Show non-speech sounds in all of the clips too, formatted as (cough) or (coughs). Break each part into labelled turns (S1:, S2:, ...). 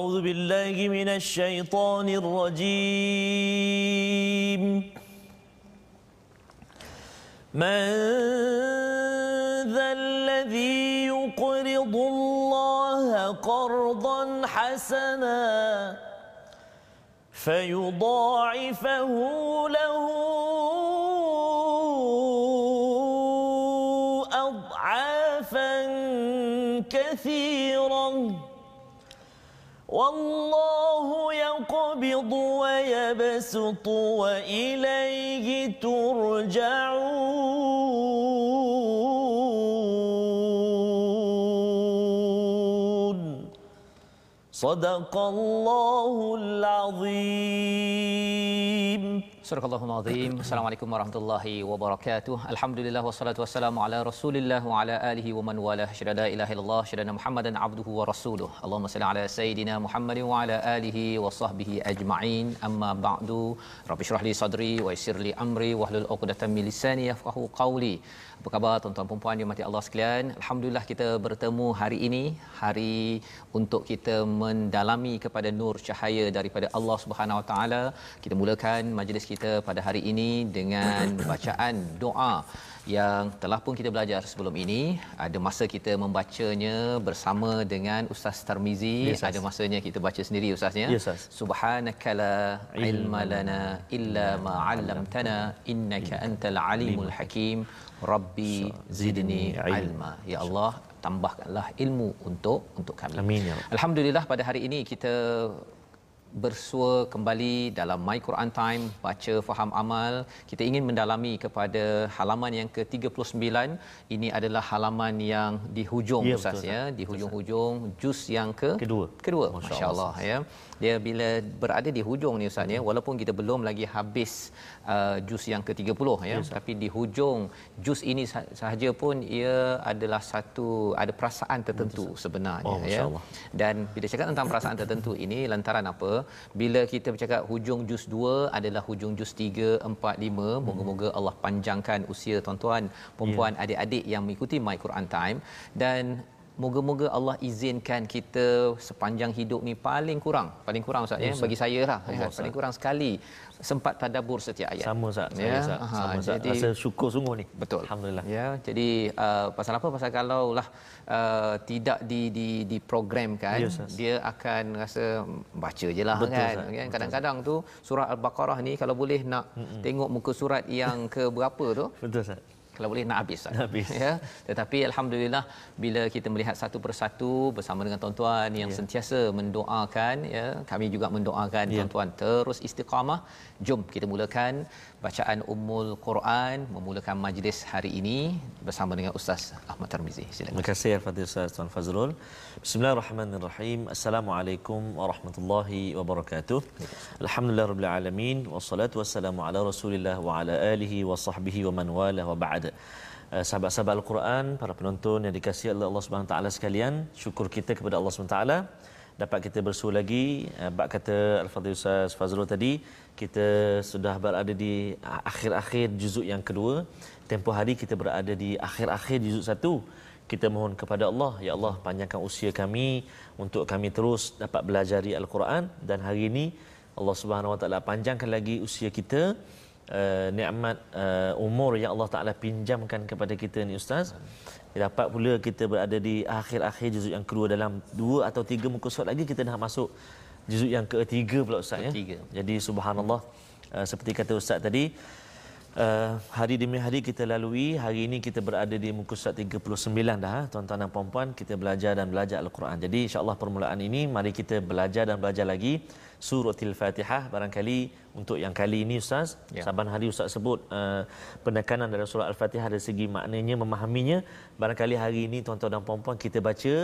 S1: أعوذ بالله من الشيطان الرجيم. من ذا الذي يقرض الله قرضا حسنا فيضاعفه له أضعافا كثيرا. والله يقبض ويبسط وإليه ترجعون. صدق الله العظيم.
S2: Surah Al-Azim. Assalamualaikum warahmatullahi wabarakatuh. Alhamdulillah wassalatu wassalamu ala Rasulillah wa ala alihi wa man wala. Syada la ilaha illallah, syada Muhammadan abduhu wa rasuluh. Allahumma salli ala sayidina Muhammadin wa ala alihi wa sahbihi ajma'in. Amma ba'du. Rabbi shrah li sadri wa yassir li amri wa hlul 'uqdatam min lisani yafqahu qawli. Apa khabar tuan-tuan dan puan yang Allah sekalian? Alhamdulillah kita bertemu hari ini, hari untuk kita mendalami kepada nur cahaya daripada Allah Subhanahu Wa Taala. Kita mulakan majlis kita pada hari ini dengan bacaan doa yang telah pun kita belajar sebelum ini. Ada masa kita membacanya bersama dengan Ustaz Tarmizi.
S1: Yes,
S2: ada masanya kita baca sendiri ustaznya
S1: yes,
S2: subhanakala ilma lana illa ma 'allamtana innaka antal alimul hakim rabbi zidni ilma. Ya Allah tambahkanlah ilmu untuk untuk kami.
S1: Amin ya
S2: alhamdulillah pada hari ini kita bersua kembali dalam My Quran Time baca faham amal. Kita ingin mendalami kepada halaman yang ke-39 ini adalah halaman yang di hujung
S1: ya,
S2: ustaz
S1: betul,
S2: ya. Di hujung-hujung juz yang ke
S1: kedua.
S2: kedua masya-Allah ya. Dia bila berada di hujung ni ustaz ya. Walaupun kita belum lagi habis uh, juz yang ke-30 ya.
S1: Yes,
S2: tapi di hujung juz ini sahaja pun ia adalah satu ada perasaan tertentu sebenarnya
S1: oh,
S2: ya. dan bila cakap tentang perasaan tertentu ini lantaran apa? Bila kita bercakap hujung juz 2 adalah hujung juz 3 4 5 moga-moga Allah panjangkan usia tuan-tuan perempuan yeah. adik-adik yang mengikuti My Quran Time. Dan Moga-moga Allah izinkan kita sepanjang hidup ni paling kurang, paling kurang Ustaz ya, bagi saya lah. Ya, paling kurang sekali sempat tadabbur setiap ayat.
S1: Sama Ustaz,
S2: ya.
S1: Ustaz. Sama Ustaz.
S2: Jadi,
S1: Rasa syukur sungguh ni.
S2: Betul.
S1: Alhamdulillah.
S2: Ya, jadi uh, pasal apa? Pasal kalau lah uh, tidak di di diprogramkan,
S1: ya,
S2: dia akan rasa baca je lah
S1: Betul,
S2: kan.
S1: Ustaz.
S2: kan? Kadang-kadang tu surah Al-Baqarah ni kalau boleh nak Mm-mm. tengok muka surat yang (laughs) ke berapa tu.
S1: Betul Ustaz
S2: kalau boleh nak habis,
S1: nak habis. (laughs)
S2: ya. Tetapi alhamdulillah bila kita melihat satu persatu bersama dengan tuan-tuan yang yeah. sentiasa mendoakan ya kami juga mendoakan yeah. tuan-tuan. Terus istiqamah jom kita mulakan bacaan Ummul Quran memulakan majlis hari ini bersama dengan Ustaz Ahmad Tarmizi. Silakan.
S1: Terima kasih al-Fadhil Ustaz Tuan Fazrul. Bismillahirrahmanirrahim. Assalamualaikum warahmatullahi wabarakatuh. Alhamdulillah rabbil alamin. Wassalatu wassalamu ala Rasulillah wa ala alihi wa sahbihi wa man wala wa ba'da Uh, sahabat-sahabat Al-Quran, para penonton yang dikasihi oleh Allah Subhanahu taala sekalian, syukur kita kepada Allah Subhanahu taala dapat kita bersua lagi. Uh, bab kata Al-Fadhil Ustaz Fazrul tadi, kita sudah berada di akhir-akhir juzuk yang kedua. Tempoh hari kita berada di akhir-akhir juzuk satu. Kita mohon kepada Allah, ya Allah panjangkan usia kami untuk kami terus dapat belajar Al-Quran dan hari ini Allah Subhanahu Wa Taala panjangkan lagi usia kita uh, nikmat uh, umur yang Allah Taala pinjamkan kepada kita ni ustaz. Dapat pula kita berada di akhir-akhir juzuk yang kedua dalam dua atau tiga muka surat lagi kita dah masuk juzuk yang ketiga pula ustaz ya.
S2: Ketiga.
S1: Jadi subhanallah uh, seperti kata ustaz tadi Uh, hari demi hari kita lalui hari ini kita berada di muka surat 39 dah tuan-tuan dan puan-puan kita belajar dan belajar al-Quran. Jadi insya-Allah permulaan ini mari kita belajar dan belajar lagi suratul Fatihah barangkali untuk yang kali ini ustaz ya. saban hari ustaz sebut uh, penekanan dalam surah al-Fatihah dari segi maknanya memahaminya barangkali hari ini tuan-tuan dan puan-puan kita baca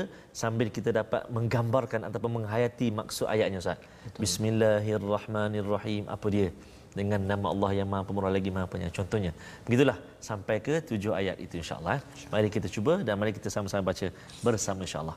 S1: sambil kita dapat menggambarkan ataupun menghayati maksud ayatnya ustaz. Betul. Bismillahirrahmanirrahim. Apa dia? dengan nama Allah yang Maha Pemurah lagi Maha Penyayang. Contohnya, begitulah sampai ke tujuh ayat itu insya-Allah. Mari kita cuba dan mari kita sama-sama baca bersama insya-Allah.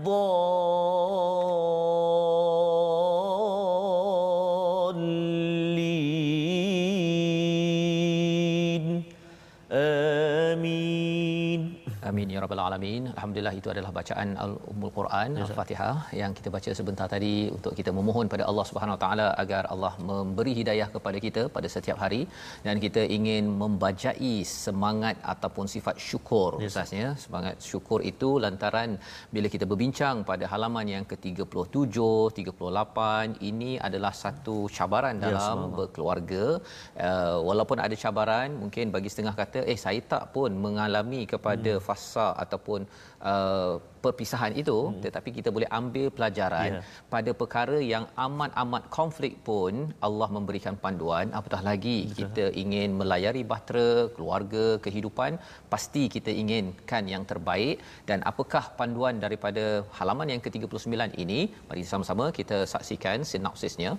S1: الضال
S2: Amin ya rabbal alamin. Alhamdulillah itu adalah bacaan Al-Ummul Quran Al-Fatihah yang kita baca sebentar tadi untuk kita memohon pada Allah Subhanahu Wa Taala agar Allah memberi hidayah kepada kita pada setiap hari dan kita ingin membajai semangat ataupun sifat syukur
S1: Yes.
S2: ustaznya. Semangat syukur itu lantaran bila kita berbincang pada halaman yang ke-37, 38 ini adalah satu cabaran
S1: Ya,
S2: dalam
S1: subhanallah.
S2: berkeluarga. Uh, walaupun ada cabaran mungkin bagi setengah kata eh saya tak pun mengalami kepada hmm. fasa ataupun uh, perpisahan itu hmm. tetapi kita boleh ambil pelajaran
S1: Ya.
S2: pada perkara yang amat-amat konflik pun Allah memberikan panduan apatah lagi Betul. kita ingin melayari bahtera keluarga kehidupan pasti kita inginkan yang terbaik dan apakah panduan daripada halaman yang ke-39 ini mari sama-sama kita saksikan sinopsisnya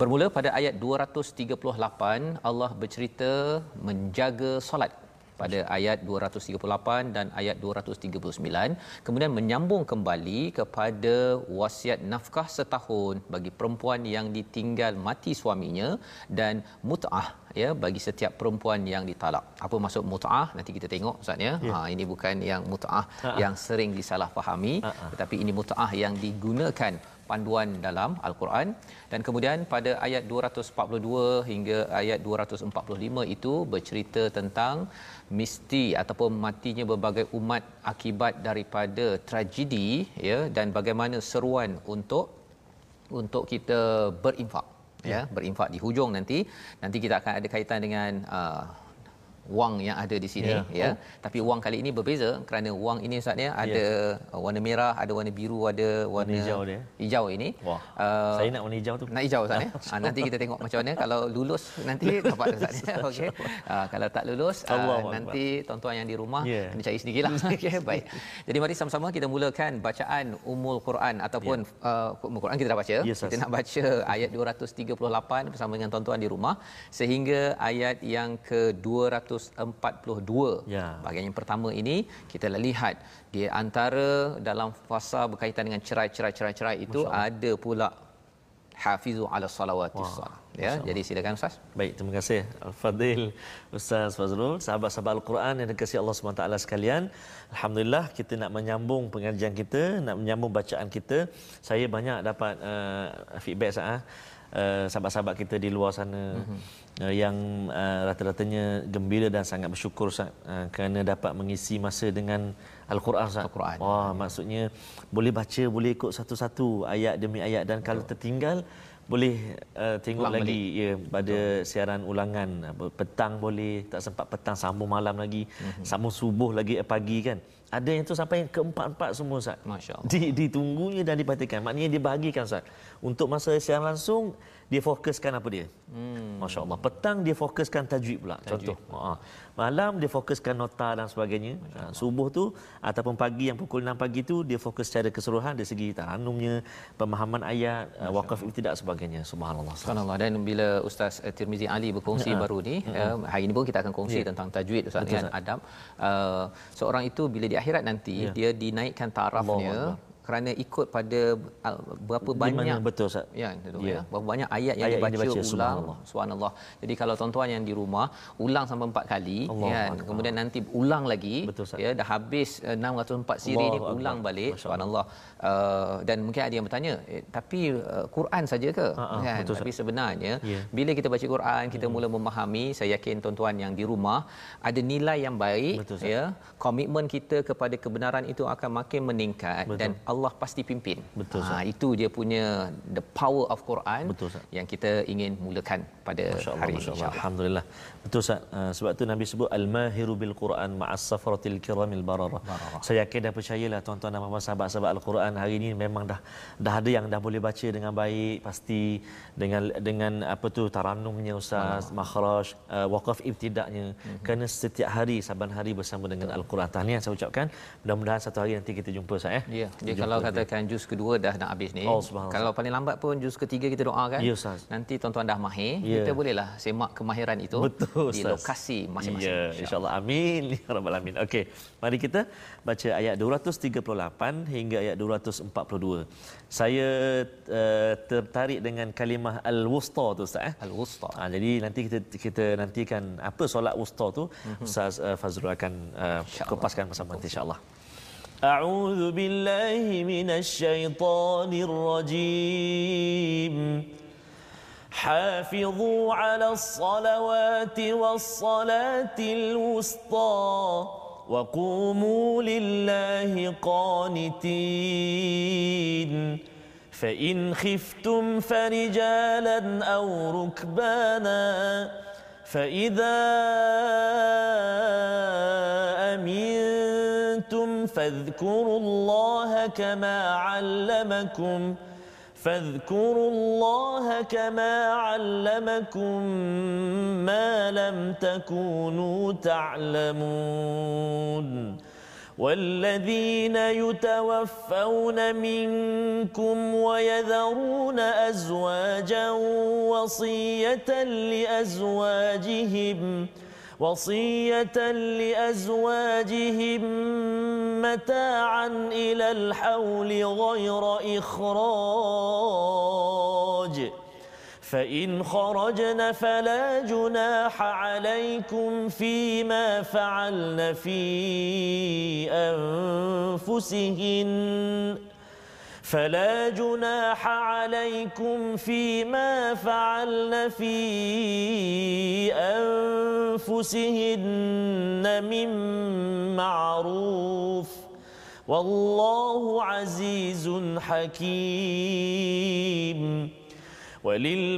S2: bermula pada ayat 238 Allah bercerita menjaga solat pada ayat 238 dan ayat 239 kemudian menyambung kembali kepada wasiat nafkah setahun bagi perempuan yang ditinggal mati suaminya dan mut'ah ya bagi setiap perempuan yang ditalak. Apa maksud mut'ah? Nanti kita tengok ustaz ya. Ha ini bukan yang mut'ah
S1: Ha-ha.
S2: yang sering disalahfahami
S1: Ha-ha.
S2: tetapi ini mut'ah yang digunakan panduan dalam al-Quran dan kemudian pada ayat 242 hingga ayat 245 itu bercerita tentang misti ataupun matinya berbagai umat akibat daripada tragedi ya dan bagaimana seruan untuk untuk kita berinfak ya berinfak di hujung nanti. Nanti kita akan ada kaitan dengan uh, wang yang ada di sini
S1: Ya.
S2: ya
S1: Oh.
S2: tapi wang kali ini berbeza kerana wang ini ustaz ya ada uh, warna merah ada warna biru ada warna
S1: hijau dia.
S2: hijau ini
S1: Wah,
S2: Uh,
S1: saya nak warna hijau tu.
S2: nak hijau Ustaz ya. Ha, (laughs) nanti kita tengok macam mana kalau lulus nanti (laughs) dapat Ustaz ya. Okey. Ha, kalau tak lulus uh, nanti tuan-tuan yang di rumah
S1: Ya.
S2: kena cari sendirilah. (laughs) Okey baik. Jadi mari sama-sama kita mulakan bacaan Ummul Quran ataupun uh, Ummul Quran kita dah baca.
S1: Ustaz.
S2: kita nak baca ayat 238 bersama dengan tuan-tuan di rumah sehingga ayat yang ke-242.
S1: Ya.
S2: Bahagian yang pertama ini kita lihat di antara dalam fasa berkaitan dengan cerai-cerai-cerai itu ada pula hafizu ala salawatis
S1: Wah,
S2: salat ya jadi silakan ustaz
S1: Baik, terima kasih Al-Fadil Ustaz Fazrul, sahabat-sahabat Al-Quran yang dikasihi Allah SWT sekalian. Alhamdulillah kita nak menyambung pengajian kita, nak menyambung bacaan kita. Saya banyak dapat uh, feedback sah, uh, sahabat-sahabat kita di luar sana mm-hmm. Uh, yang uh, rata-ratanya gembira dan sangat bersyukur Ustaz uh, kerana dapat mengisi masa dengan Al-Quran Ustaz.
S2: Al-Quran.
S1: Wah, maksudnya boleh baca, boleh ikut satu-satu ayat demi ayat dan kalau tertinggal boleh uh, tengok
S2: Ulang
S1: lagi ya pada siaran ulangan petang boleh tak sempat petang sambung malam lagi mm-hmm. sambung subuh lagi eh, pagi kan ada yang tu sampai keempat-empat semua Ustaz
S2: Masya-Allah.
S1: di, ditunggunya dan diperhatikan maknanya dia bahagikan Ustaz untuk masa siaran langsung dia fokuskan apa dia hmm. Masya Allah petang dia fokuskan tajwid pula tajwid. contoh ha. Malam dia fokuskan nota dan sebagainya ha. subuh tu ataupun pagi yang pukul 6 pagi tu dia fokus secara keseluruhan dari segi taranumnya pemahaman ayat uh, wakaf ibtidak sebagainya subhanallah.
S2: Subhanallah dan bila Ustaz uh, Tirmizi Ali berkongsi
S1: Ha.
S2: baru ni uh, hari ini pun kita akan kongsi
S1: Ya.
S2: tentang tajwid Ustaz
S1: Betul,
S2: adab uh, seorang itu bila di akhirat nanti
S1: Ya.
S2: dia dinaikkan tarafnya
S1: Akbar.
S2: Kerana ikut pada berapa
S1: Di
S2: banyak
S1: mana betul Ustaz
S2: Ya, itu
S1: Ya.
S2: ya. Berapa banyak ayat yang
S1: Ayat yang
S2: dibaca,
S1: dibaca,
S2: ulang.
S1: subhanallah.
S2: Subhanallah. Jadi kalau tuan-tuan yang di rumah ulang sampai empat kali
S1: Allahu
S2: kan.
S1: Akbar.
S2: Kemudian nanti ulang lagi
S1: Betul, Ustaz.
S2: ya dah habis uh, 604 siri ni ulang balik
S1: Masya
S2: subhanallah. Uh, dan mungkin ada yang bertanya eh, tapi uh, Quran saja ke?
S1: Ha, ha,
S2: kan?
S1: betul,
S2: tapi sebenarnya
S1: Ya.
S2: bila kita baca Quran kita mula memahami saya yakin tuan-tuan yang di rumah ada nilai yang baik
S1: Betul, Ustaz.
S2: ya. Komitmen kita kepada kebenaran itu akan makin meningkat
S1: Betul.
S2: dan Allah pasti pimpin.
S1: Betul,
S2: ha, itu dia punya the power of Quran
S1: Betul, Ustaz.
S2: yang kita ingin mulakan pada
S1: Masya Allah,
S2: hari ini
S1: Masya Allah.
S2: insya-Allah.
S1: Alhamdulillah. Betul Ustaz. Uh, sebab tu Nabi sebut al-mahiru bil Quran ma'as safaratil kiramil bararah. Saya yakin dan percayalah tuan-tuan dan puan sahabat-sahabat Al-Quran hari ini memang dah dah ada yang dah boleh baca dengan baik pasti dengan dengan apa tu taranumnya Ustaz, makhraj, uh, waqaf ibtidaknya.
S2: Mhm.
S1: Kerana setiap hari saban hari bersama dengan Al-Quran. Tahniah saya ucapkan. Mudah-mudahan satu hari nanti kita jumpa Ustaz ya.
S2: Ya,
S1: Jumpa
S2: kalau katakan juz kedua dah nak habis ni.
S1: Oh,
S2: kalau paling lambat pun juz ketiga kita doakan.
S1: Ya, Ustaz.
S2: Nanti tuan-tuan dah mahir,
S1: Ya.
S2: kita bolehlah semak kemahiran itu
S1: Betul,
S2: di lokasi masing-masing.
S1: Ya, insya-Allah. Amin (laughs) ya rabbal alamin. Okey, mari kita baca ayat 238 hingga ayat 242. Saya uh, tertarik dengan kalimah al-wusta tu Ustaz eh.
S2: Al-wusta.
S1: Ha, jadi nanti kita kita nantikan apa solat wusta tu Ustaz uh, Fazrul akan uh,
S2: InsyaAllah.
S1: kupaskan bersama insya-Allah. أعوذ بالله من الشيطان الرجيم. حافظوا على الصلوات والصلاة الوسطى وقوموا لله قانتين. فإن خفتم فرجالا أو ركبانا فإذا فاذكروا الله كما علمكم فاذكروا الله كما علمكم ما لم تكونوا تعلمون. والذين يتوفون منكم ويذرون أزواجا وصية لأزواجهم وصية لأزواجهم متاعا إلى الحول غير إخراج. فإن خرجن فلا جناح عليكم فيما فعلن في أنفسهن. فلا جناح عليكم فيما فعلن في أنفسهن من معروف والله عزيز حكيم وللمطلقات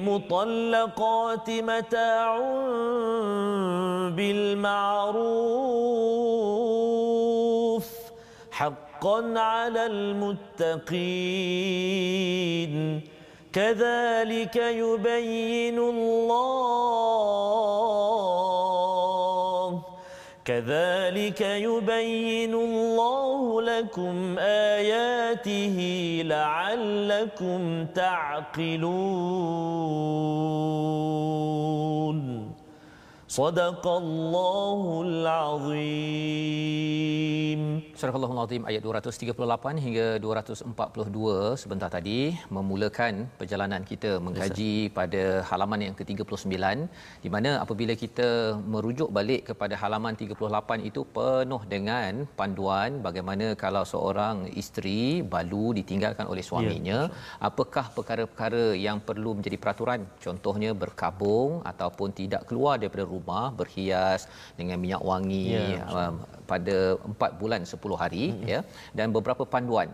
S1: متاع بالمعروف على المتقين. كذلك يبين الله كذلك يبين الله لكم آياته لعلكم تعقلون. صدق الله العظيم
S2: Surah Al-Azim ayat 238 hingga 242 sebentar tadi memulakan perjalanan kita mengkaji pada halaman yang ke-39 di mana apabila kita merujuk balik kepada halaman 38 itu penuh dengan panduan bagaimana kalau seorang isteri balu ditinggalkan oleh suaminya apakah perkara-perkara yang perlu menjadi peraturan contohnya berkabung ataupun tidak keluar daripada rumah berhias dengan minyak wangi
S1: Ya,
S2: um, pada 4 bulan 10 hari mm-hmm. ya dan beberapa panduan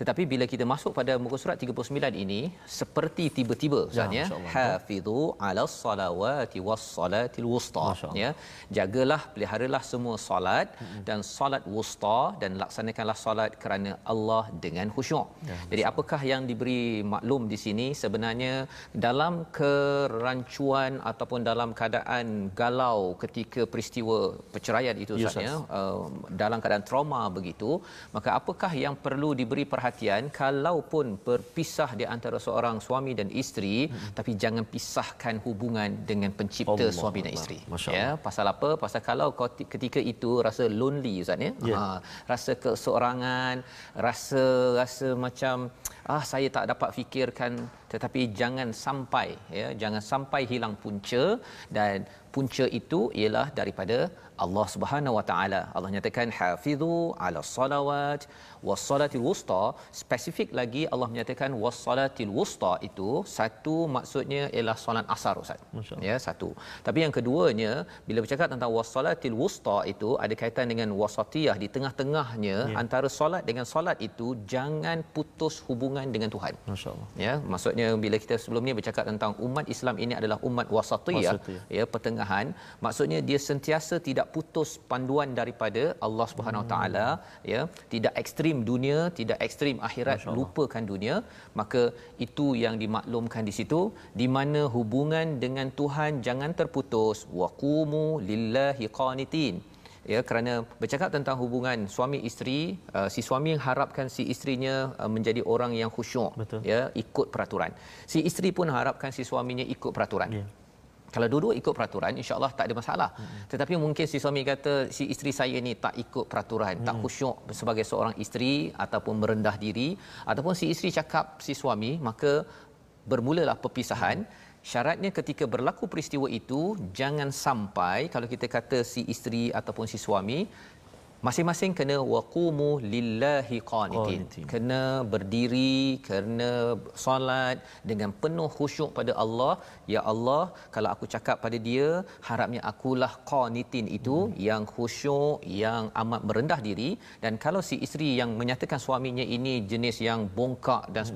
S2: tetapi bila kita masuk pada muka surat 39 ini seperti tiba-tiba Ustaz ya
S1: Masya-Allah.
S2: hafizu ala salawati was salatil wusta ya. Jagalah peliharalah semua solat mm-hmm. dan solat wusta dan laksanakanlah solat kerana Allah dengan khusyuk
S1: Ya,
S2: jadi apakah yang diberi maklum di sini? Sebenarnya dalam kerancuan ataupun dalam keadaan galau ketika peristiwa perceraian itu
S1: Ya,
S2: Ustaz. ya uh, dalam keadaan trauma begitu maka apakah yang perlu diberi perhatian kalaupun berpisah di antara seorang suami dan isteri hmm. tapi jangan pisahkan hubungan dengan pencipta
S1: Allah
S2: suami dan
S1: Allah.
S2: isteri
S1: Masya
S2: ya pasal apa pasal kalau ketika itu rasa lonely Ustaz ya
S1: Ya.
S2: ha, rasa keseorangan rasa rasa macam ah saya tak dapat fikirkan tetapi jangan sampai ya jangan sampai hilang punca dan punca itu ialah daripada Allah Subhanahu Wa Taala. Allah nyatakan hafizu ala salawat wassalatil wusta spesifik lagi Allah menyatakan wassalatil wusta itu satu maksudnya ialah solat asar ustaz. Ya satu. Tapi yang keduanya bila bercakap tentang wassalatil wusta itu ada kaitan dengan wasatiyah di tengah-tengahnya ya. antara solat dengan solat itu jangan putus hubungan dengan Tuhan.
S1: Masyaallah.
S2: Ya maksudnya bila kita sebelum ni bercakap tentang umat Islam ini adalah umat wasatiyah, wasatiyah. ya pertengahan maksudnya dia sentiasa tidak putus panduan daripada Allah Subhanahu Wa Taala ya tidak ekstrim ekstrim dunia tidak ekstrim akhirat lupakan dunia. Maka itu yang dimaklumkan di situ di mana hubungan dengan Tuhan jangan terputus. Waqumu lillahi qanitin. Ya kerana bercakap tentang hubungan suami isteri uh, si suami yang harapkan si isterinya uh, menjadi orang yang khusyuk ya ikut peraturan. Si isteri pun harapkan si suaminya ikut peraturan. Yeah kalau dua-dua ikut peraturan insyaallah tak ada masalah hmm. tetapi mungkin si suami kata si isteri saya ni tak ikut peraturan hmm. tak khusyuk sebagai seorang isteri ataupun merendah diri ataupun si isteri cakap si suami maka bermulalah perpisahan syaratnya ketika berlaku peristiwa itu jangan sampai kalau kita kata si isteri ataupun si suami masing-masing kena waqumu lillahi qanitin kena berdiri kena solat dengan penuh khusyuk pada Allah ya Allah kalau aku cakap pada dia harapnya akulah qanitin itu hmm. yang khusyuk yang amat merendah diri dan kalau si isteri yang menyatakan suaminya ini jenis yang bongkak dan hmm.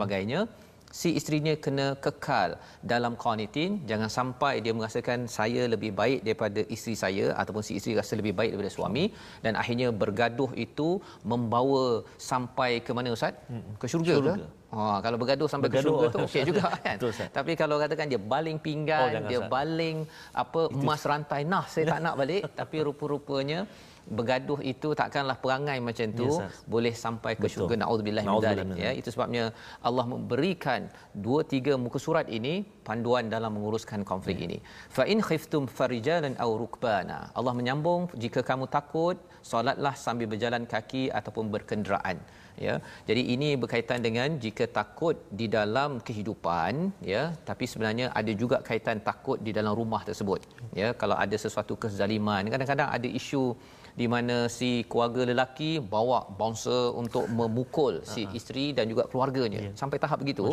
S2: Si isterinya kena kekal dalam qanitin jangan sampai dia merasakan saya lebih baik daripada isteri saya ataupun si isteri rasa lebih baik daripada suami. Dan akhirnya bergaduh itu membawa sampai ke mana ustaz? Ke syurga, syurga. ke Ha, kalau bergaduh sampai bergaduh. ke syurga tu okey juga (laughs) kan. Betul, Tapi kalau katakan dia baling pinggan, oh, dia baling apa emas rantai nah saya tak (laughs) nak balik. Tapi rupa-rupanya bergaduh itu takkanlah perangai macam tu yes, boleh sampai ke syurga. Naudzubillah min zalik ya. itu sebabnya Allah memberikan dua tiga muka surat ini panduan dalam menguruskan konflik yeah. ini. Fa in khiftum farijalan aw rukbana. Allah menyambung jika kamu takut solatlah sambil berjalan kaki ataupun berkenderaan ya. Jadi ini berkaitan dengan jika takut di dalam kehidupan ya. Tapi sebenarnya ada juga kaitan takut di dalam rumah tersebut ya. Kalau ada sesuatu kezaliman kadang-kadang ada isu di mana si keluarga lelaki bawa bouncer untuk memukul si uh-huh. isteri dan juga keluarganya. Yeah. sampai tahap begitu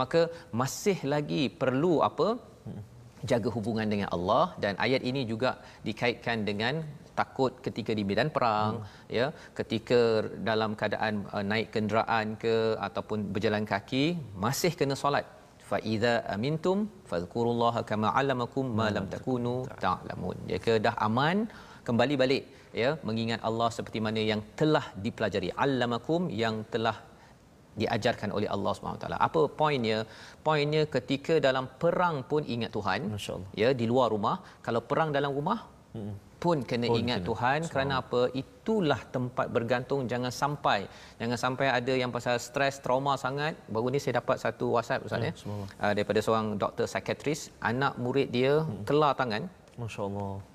S2: maka masih lagi perlu apa? Hmm. jaga hubungan dengan Allah. Dan ayat ini juga dikaitkan dengan takut ketika di medan perang hmm. ya. Ketika dalam keadaan uh, naik kenderaan ke ataupun berjalan kaki masih kena solat. Fa idza amintum fadhkurullaha kama allamakum ma lam takunu ta'lamun. Jika dah aman kembali balik ya mengingat Allah seperti mana yang telah dipelajari allamakum yang telah diajarkan oleh Allah Subhanahu taala. Apa poinnya? Poinnya ketika dalam perang pun ingat Tuhan. Ya di luar rumah, kalau perang dalam rumah hmm. pun kena pun ingat kena. Tuhan so. kerana apa? Itulah tempat bergantung jangan sampai jangan sampai ada yang pasal stres trauma sangat. Baru ni saya dapat satu WhatsApp ustaz ya. ya uh, daripada seorang doktor psikiatris, anak murid dia hmm. kelar tangan.
S1: Masya-Allah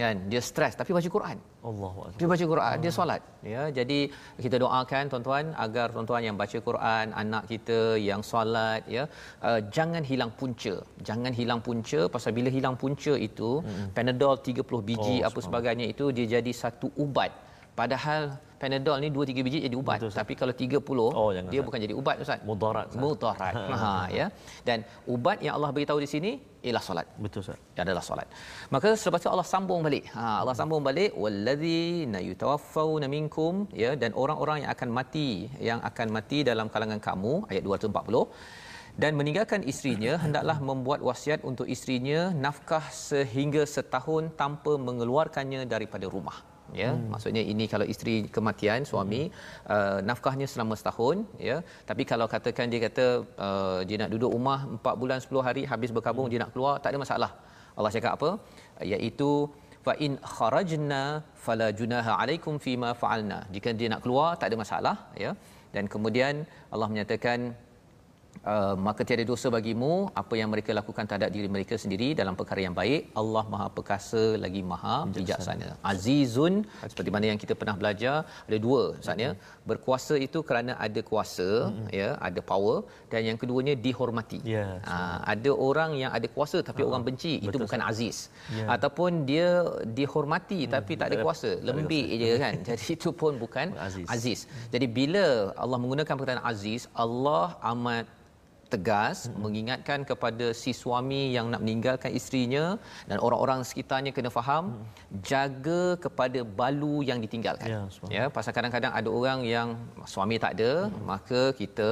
S2: kan? Dia stres tapi baca Quran.
S1: Allahu
S2: dia baca Quran dia solat. Ya jadi kita doakan tuan-tuan agar tuan-tuan yang baca Quran anak kita yang solat ya uh, jangan hilang punca. Jangan hilang punca pasal bila hilang punca itu hmm. panadol 30 biji oh, apa sebagainya itu dia jadi satu ubat. Padahal Panadol ni 2 3 biji jadi ubat. Betul, Tapi kalau 30 oh, dia bukan jadi ubat Ustaz.
S1: Mudarat.
S2: Mudarat. (laughs) ha ya. Dan ubat yang Allah beritahu di sini ialah solat.
S1: Betul Ustaz.
S2: Adalah solat. Maka selepas itu Allah sambung balik. Ha Allah sambung balik walladzina yutawaffawna minkum ya dan orang-orang yang akan mati yang akan mati dalam kalangan kamu ayat 240 dan meninggalkan isterinya (coughs) hendaklah membuat wasiat untuk isterinya nafkah sehingga setahun tanpa mengeluarkannya daripada rumah ya hmm. maksudnya ini kalau isteri kematian suami hmm. uh, nafkahnya selama setahun ya tapi kalau katakan dia kata uh, dia nak duduk rumah 4 bulan 10 hari habis berkabung hmm. dia nak keluar tak ada masalah Allah cakap apa iaitu fa in kharajna fala junaha alaikum fima fa'alna jika dia nak keluar tak ada masalah ya dan kemudian Allah menyatakan Uh, maka tiada dosa bagimu. Apa yang mereka lakukan terhadap diri mereka sendiri dalam perkara yang baik Allah Maha perkasa lagi Maha bijaksana. Azizun seperti mana yang kita pernah belajar ada dua maksudnya mm-hmm. berkuasa itu kerana ada kuasa mm-hmm. ya ada power dan yang keduanya dihormati.
S1: Yeah,
S2: uh, ada orang yang ada kuasa tapi uh, orang benci betul, itu bukan aziz. Yeah. ataupun dia dihormati mm, tapi tak ada kuasa lembik je kan. (laughs) Jadi itu pun bukan aziz. aziz. Jadi bila Allah menggunakan perkataan aziz Allah amat tegas hmm. mengingatkan kepada si suami yang nak meninggalkan isterinya dan orang-orang sekitarnya kena faham hmm. jaga kepada balu yang ditinggalkan ya, ya pasal kadang-kadang ada orang yang suami tak ada hmm. maka kita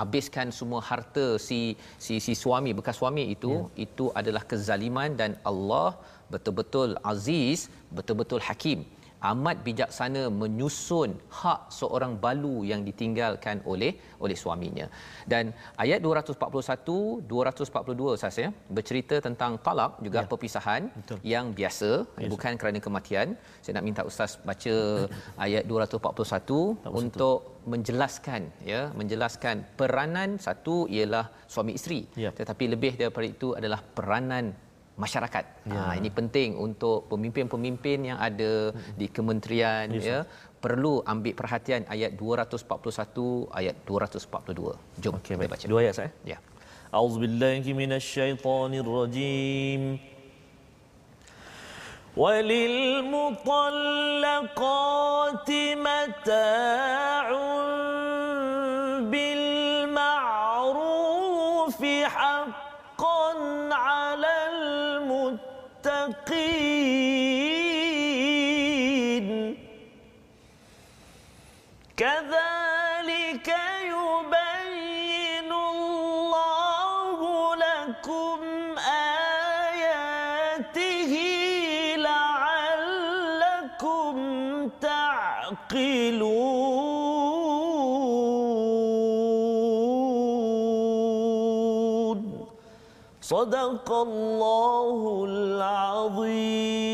S2: habiskan semua harta si si si suami bekas suami itu ya. itu adalah kezaliman dan Allah betul-betul aziz betul-betul hakim amat bijaksana menyusun hak seorang balu yang ditinggalkan oleh oleh suaminya. Dan ayat 241 242 saya bercerita tentang talak juga ya. perpisahan Betul. yang biasa ya, bukan kerana kematian. Saya nak minta ustaz baca (coughs) ayat 241 untuk menjelaskan ya menjelaskan peranan satu ialah suami isteri ya. tetapi lebih daripada itu adalah peranan masyarakat. Ya. Ha ini penting untuk pemimpin-pemimpin yang ada hmm. di kementerian yes. ya perlu ambil perhatian ayat 241 ayat 242. Jom okay, kita baca.
S1: Dua ayat saya.
S2: Ya.
S1: A'udzubillahi minasyaitonirrajim. وللمطلقات متاع بالمعروف صدق الله العظيم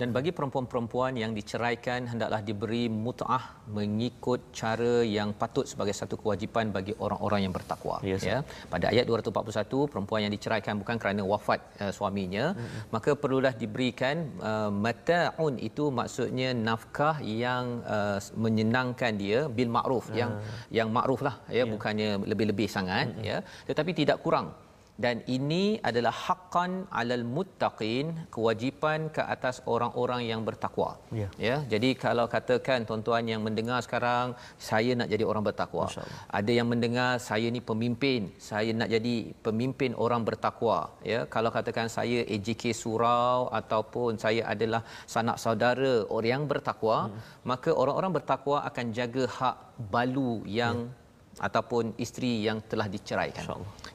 S2: dan bagi perempuan-perempuan yang diceraikan hendaklah diberi mut'ah mengikut cara yang patut sebagai satu kewajipan bagi orang-orang yang bertakwa yes, ya pada ayat 241 perempuan yang diceraikan bukan kerana wafat uh, suaminya mm-hmm. maka perlulah diberikan uh, mata'un itu maksudnya nafkah yang uh, menyenangkan dia bil ma'ruf uh. yang yang ma'ruf lah ya yeah. bukannya lebih-lebih sangat mm-hmm. ya tetapi tidak kurang dan ini adalah haqqan alal muttaqin kewajipan ke atas orang-orang yang bertakwa. Ya. ya jadi kalau katakan tuan-tuan yang mendengar sekarang saya nak jadi orang bertakwa. Ada yang mendengar saya ni pemimpin saya nak jadi pemimpin orang bertakwa. Ya kalau katakan saya AJK surau ataupun saya adalah sanak saudara orang yang bertakwa hmm. maka orang-orang bertakwa akan jaga hak balu yang ya ataupun isteri yang telah diceraikan.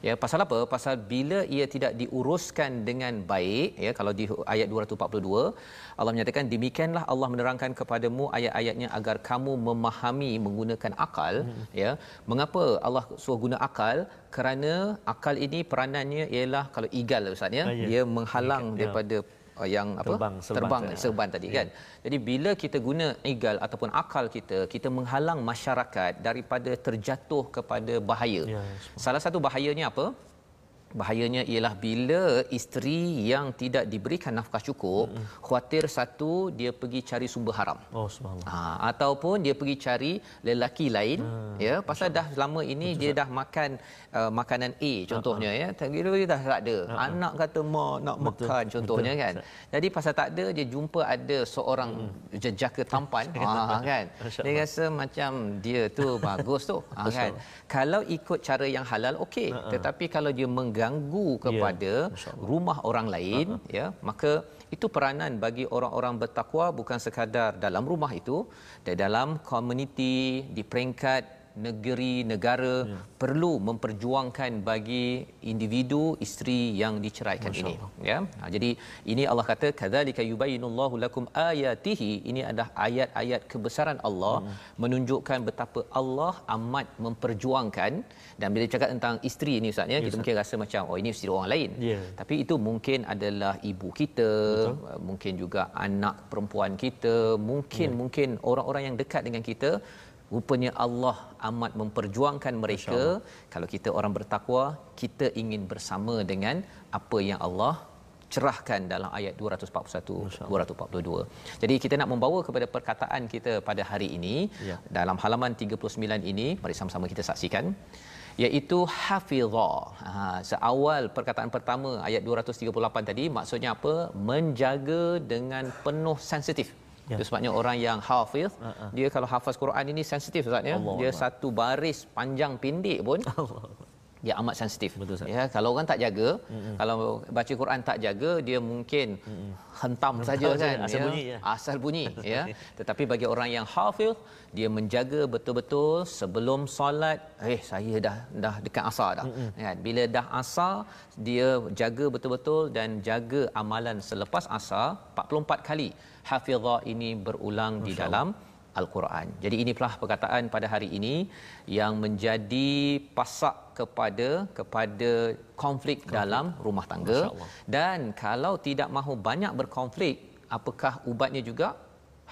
S2: Ya, pasal apa? Pasal bila ia tidak diuruskan dengan baik, ya kalau di ayat 242 Allah menyatakan demikianlah Allah menerangkan kepadamu ayat-ayatnya agar kamu memahami menggunakan akal, hmm. ya. Mengapa Allah suruh guna akal? Kerana akal ini peranannya ialah kalau igal Ustaz ya, ah, ya. dia menghalang ya. daripada ya yang apa?
S1: Terbang
S2: serban, terbang, serban tadi yeah. kan? Jadi bila kita guna egal ataupun akal kita kita menghalang masyarakat daripada terjatuh kepada bahaya. Yeah, salah satu bahayanya apa bahayanya ialah bila isteri yang tidak diberikan nafkah cukup mm-hmm. khuatir satu dia pergi cari sumber haram
S1: oh subhanallah ha
S2: ataupun dia pergi cari lelaki lain hmm. ya pasal dah lama ini Betul, dia dah makan uh, makanan A contohnya uh-huh. ya tak dia dah tak ada uh-huh. anak kata mak nak Betul. makan contohnya Betul. kan jadi pasal tak ada dia jumpa ada seorang hmm. jejaka (laughs) tampan ha kan dia rasa macam dia tu bagus tu ha kan kalau ikut cara yang halal okey uh-huh. tetapi kalau dia mengga mengganggu ya, kepada yeah, rumah orang lain uh-huh. ya maka itu peranan bagi orang-orang bertakwa bukan sekadar dalam rumah itu dan dalam komuniti di peringkat negeri negara ya. perlu memperjuangkan bagi individu isteri yang diceraikan Masya ini Allah. ya ha, jadi ini Allah kata kadzalika yubayyinullahu lakum ayatihi ini adalah ayat-ayat kebesaran Allah hmm. menunjukkan betapa Allah amat memperjuangkan dan bila cakap tentang isteri ini ustaz ya yes, kita mungkin rasa macam oh ini isteri orang lain yeah. tapi itu mungkin adalah ibu kita Betul. mungkin juga anak perempuan kita mungkin yeah. mungkin orang-orang yang dekat dengan kita rupanya Allah amat memperjuangkan mereka kalau kita orang bertakwa kita ingin bersama dengan apa yang Allah cerahkan dalam ayat 241 242. Jadi kita nak membawa kepada perkataan kita pada hari ini
S1: Ya.
S2: dalam halaman 39 ini mari sama-sama kita saksikan iaitu hafizha. Ha seawal perkataan pertama ayat 238 tadi maksudnya apa? Menjaga dengan penuh sensitif.
S1: Ya.
S2: Itu sebabnya orang yang hafiz
S1: Ha-ha.
S2: dia kalau hafaz Quran ini sensitif Ustaz ya.
S1: Allah
S2: Dia
S1: Allah.
S2: satu baris panjang pendek pun (laughs) dia amat sensitif.
S1: Betul, Ustaz.
S2: Ya, kalau orang tak jaga, mm-hmm. kalau baca Quran tak jaga, dia mungkin mm-hmm. hentam saja kan.
S1: asal bunyi, ya.
S2: Asal bunyi, (laughs) ya. Tetapi bagi orang yang hafiz, dia menjaga betul-betul sebelum solat, eh saya dah dah dekat asar dah. Mm-hmm. Kan? Bila dah asar, dia jaga betul-betul dan jaga amalan selepas asar 44 kali. Hafizah ini berulang di dalam Al-Quran. Jadi ini pula perkataan pada hari ini yang menjadi pasak kepada kepada konflik, konflik. dalam rumah tangga dan kalau tidak mahu banyak berkonflik apakah ubatnya juga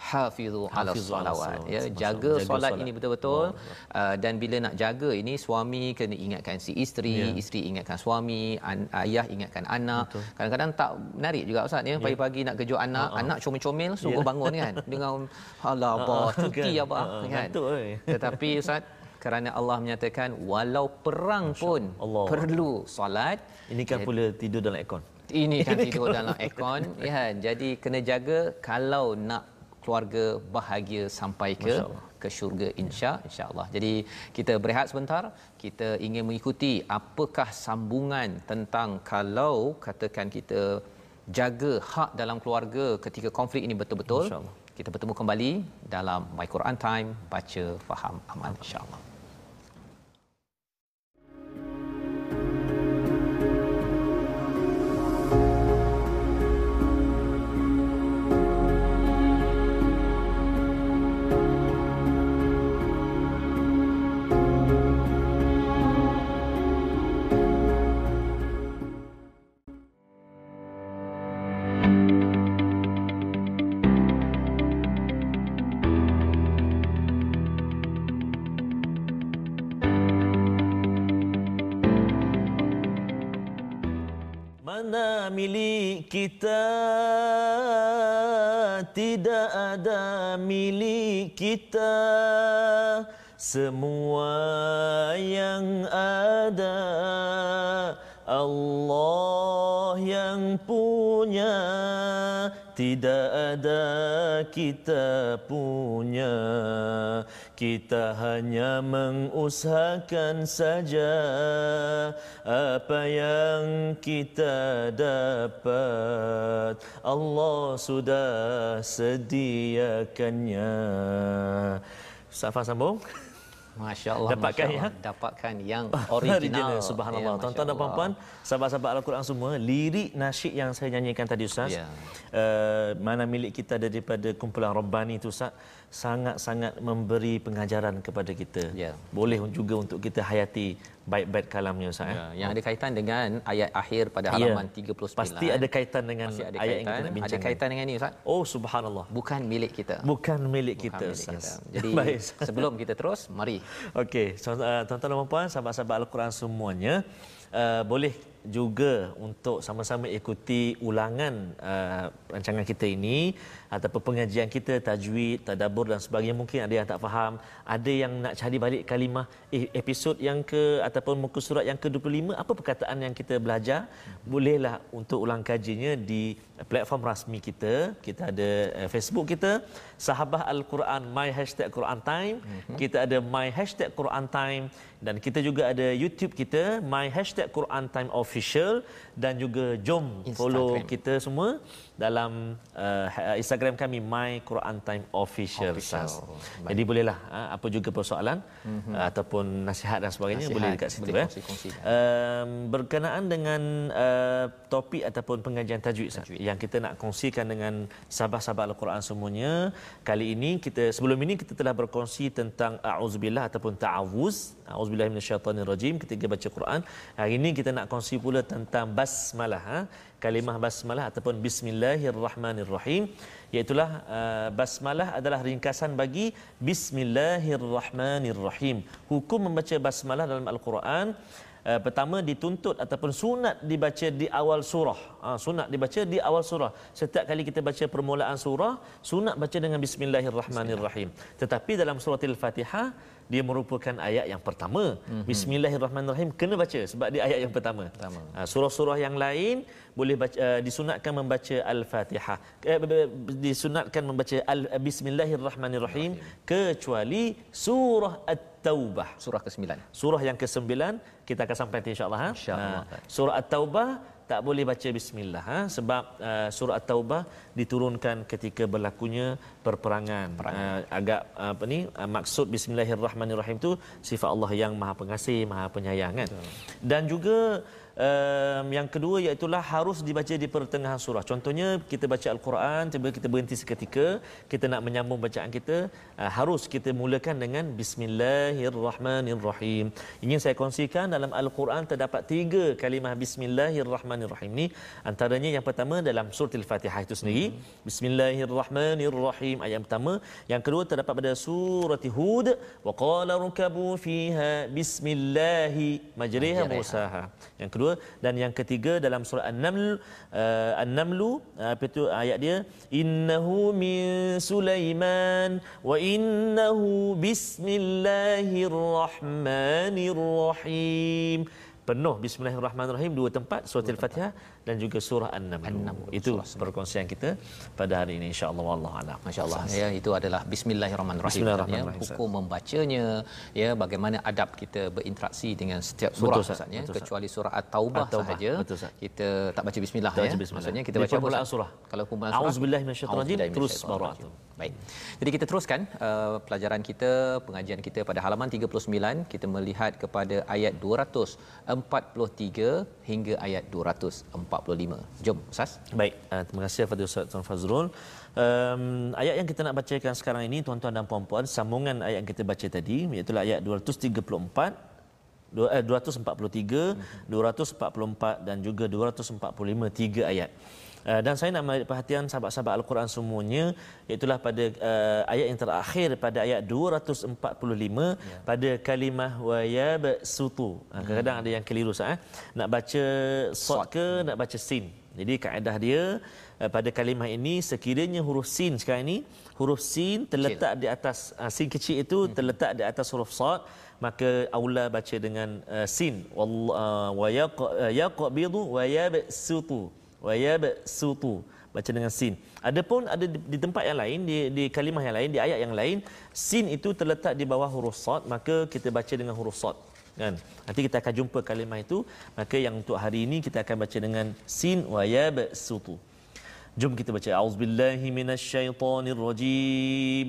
S2: hafizu ala salawat ya jaga
S1: Allah.
S2: Solat ini betul-betul
S1: Allah.
S2: uh, dan bila nak jaga ini suami kena ingatkan si isteri
S1: Ya.
S2: isteri ingatkan suami an- ayah ingatkan anak
S1: Betul.
S2: kadang-kadang tak menarik juga ustaz ya pagi-pagi nak kejut anak
S1: Ha-ha.
S2: anak comel-comel suruh
S1: Ya.
S2: bangun kan (laughs) dengan alah abah cuti
S1: kan?
S2: abah
S1: Ha-ha,
S2: kan
S1: ngantuk, oi.
S2: tetapi ustaz kerana Allah menyatakan walau perang pun
S1: Allah.
S2: perlu solat
S1: Ini kan pula tidur dalam aircon.
S2: ini kan (laughs) tidur dalam aircon ya jadi kena jaga kalau nak keluarga bahagia sampai ke ke syurga insya insyaallah. Jadi kita berehat sebentar, kita ingin mengikuti apakah sambungan tentang kalau katakan kita jaga hak dalam keluarga ketika konflik ini betul-betul. Kita bertemu kembali dalam My Quran Time baca faham amal insya-Allah.
S1: Mana milik kita? Tidak ada milik kita. Semua yang ada Allah yang punya Tidak ada kita punya. Kita hanya mengusahakan saja Apa yang kita dapat. Allah sudah sediakannya. Ustaz Fah sambung
S2: Masya Allah.
S1: Dapatkan
S2: Masya
S1: ya?
S2: Allah. Dapatkan yang original. (laughs)
S1: Subhanallah.
S2: Ya,
S1: Tuan-tuan dan puan-puan, sahabat-sahabat Al-Quran semua, lirik nasyid yang saya nyanyikan tadi Ustaz.
S2: Ya.
S1: Uh, mana milik kita daripada kumpulan Rabbani itu Ustaz, sangat-sangat memberi pengajaran kepada kita.
S2: Ya.
S1: Boleh juga untuk kita hayati baik-baik kalamnya Ustaz.
S2: Ya,
S1: Ya.
S2: yang ada kaitan dengan ayat akhir pada halaman 39.
S1: Pasti ada kaitan dengan
S2: Pasti ada
S1: ayat yang
S2: kaitan,
S1: kita nak
S2: ada
S1: bincangkan.
S2: kaitan dengan ini Ustaz.
S1: Oh subhanallah.
S2: Bukan milik kita.
S1: Bukan milik
S2: Bukan
S1: kita Ustaz.
S2: kita. Jadi (laughs)
S1: Baik.
S2: Sebelum kita terus, mari
S1: Okey, so, uh, tuan-tuan dan puan sahabat-sahabat Al-Quran semuanya, uh, boleh juga untuk sama-sama ikuti ulangan uh, rancangan kita ini ataupun pengajian kita tajwid, tadabbur dan sebagainya. Mungkin ada yang tak faham, ada yang nak cari balik kalimah eh, episod yang ke ataupun muka surat yang ke-25 apa perkataan yang kita belajar bolehlah untuk ulang kajinya di platform rasmi kita. Kita ada uh, Facebook kita Sahabah Al-Quran My Hashtag Quran Time. Kita ada My Hashtag Quran Time dan kita juga ada YouTube kita My Hashtag Quran Time Official dan juga jom
S2: Instagram.
S1: follow kita semua dalam uh, Instagram kami My Quran Time Official,
S2: Official.
S1: Ustaz.
S2: Baik.
S1: Jadi bolehlah uh, apa juga persoalan mm-hmm. ataupun nasihat dan sebagainya
S2: Nasihat,
S1: boleh dekat situ
S2: boleh
S1: eh.
S2: kongsi-kongsikan.
S1: Um, berkenaan dengan uh, topik ataupun pengajian tajwid, tajwid
S2: Tajwid.
S1: yang kita nak kongsikan dengan sahabat-sahabat Al-Quran semuanya. Kali ini kita sebelum ini kita telah berkongsi tentang auzubillah ataupun ta'awuz. Auzubillah auzubillahi minasyaitonirrajim ketika baca Quran. Hari ini kita nak kongsi pula tentang basmalah ha? Kalimah basmalah ataupun bismillahirrahmanirrahim iaitulah uh, basmalah adalah ringkasan bagi bismillahirrahmanirrahim. Hukum membaca basmalah dalam al-Quran uh, pertama dituntut ataupun sunat dibaca di awal surah. Uh, sunat dibaca di awal surah. Setiap kali kita baca permulaan surah, sunat baca dengan bismillahirrahmanirrahim. Tetapi dalam surah Al-Fatihah dia merupakan ayat yang pertama. Mm-hmm. Bismillahirrahmanirrahim kena baca sebab dia ayat yang pertama. pertama. Uh, surah-surah yang lain boleh baca, uh, disunatkan membaca Al-Fatihah. Eh, disunatkan membaca Al Bismillahirrahmanirrahim kecuali surah At-Taubah.
S2: Surah ke-9.
S1: Surah yang ke-9 kita akan sampai insya-Allah ha.
S2: Insya-Allah.
S1: Uh, surah At-Taubah tak boleh baca bismillah ha? sebab uh, surah at-taubah diturunkan ketika berlakunya perperangan. Uh, agak uh, apa ni uh, maksud bismillahirrahmanirrahim tu sifat Allah yang maha pengasih maha penyayang kan? Dan juga um, yang kedua iaitu harus dibaca di pertengahan surah. Contohnya kita baca al-Quran, tiba kita berhenti seketika, kita nak menyambung bacaan kita, uh, harus kita mulakan dengan bismillahirrahmanirrahim. Ingin saya kongsikan dalam al-Quran terdapat tiga kalimah bismillahirrahmanirrahim ni antaranya yang pertama dalam surah al-Fatihah itu sendiri, hmm. bismillahirrahmanirrahim ayat pertama, yang kedua terdapat pada surah Hud, wa qala rukabu fiha bismillahi majriha musaha. Yang kedua dan yang ketiga dalam surah An-Naml uh, An-Namlu uh, apa itu ayat dia innahu min Sulaiman wa innahu bismillahirrahmanirrahim. Penuh bismillahirrahmanirrahim dua tempat surah al-fatihah dan juga surah an-naml.
S2: An-Nam.
S1: itu perkongsian kita pada hari ini insyaallah. Wallahu alam.
S2: Masyaallah ya itu adalah bismillahirrahmanirrahim, bismillahirrahmanirrahim. ya hukum membacanya ya bagaimana adab kita berinteraksi dengan setiap surah betul, Ustaz, ya. Betul, kecuali surah at-taubah, sahaja betul, kita tak baca bismillah tak ya. baca bismillah. maksudnya kita baca
S1: permulaan surah.
S2: Kalau permulaan surah
S1: auzubillahi minasyaitanir rajim. Terus baru
S2: baik. Jadi kita teruskan uh, pelajaran kita pengajian kita pada halaman 39 kita melihat kepada ayat 243 hingga ayat 245. Jom Ustaz.
S1: Baik, uh, terima kasih kepada Ustaz Tuan Fazrul. Um, ayat yang kita nak bacakan sekarang ini tuan-tuan dan puan-puan sambungan ayat yang kita baca tadi iaitu ayat 234 243 244 dan juga 245 tiga ayat. Uh, dan saya nak menarik perhatian sahabat-sahabat Al-Quran semuanya iaitu pada uh, ayat yang terakhir pada ayat 245 ya. pada kalimah wa yabsutu. Uh, kadang-kadang ada yang keliru sah eh? nak baca sad ke nak baca sin. Jadi kaedah dia uh, pada kalimah ini sekiranya huruf sin sekarang ini huruf sin terletak kecil. di atas uh, sin kecil itu hmm. terletak di atas huruf sad maka aula baca dengan uh, sin wa yaqbidu wa yabsutu wa yabsutu baca dengan sin. Adapun ada di, di tempat yang lain di di kalimah yang lain di ayat yang lain sin itu terletak di bawah huruf sad maka kita baca dengan huruf sad kan? Nanti kita akan jumpa kalimah itu. Maka yang untuk hari ini kita akan baca dengan sin wa yabsutu jom kita baca. Auzubillahi minasyaitonirrajim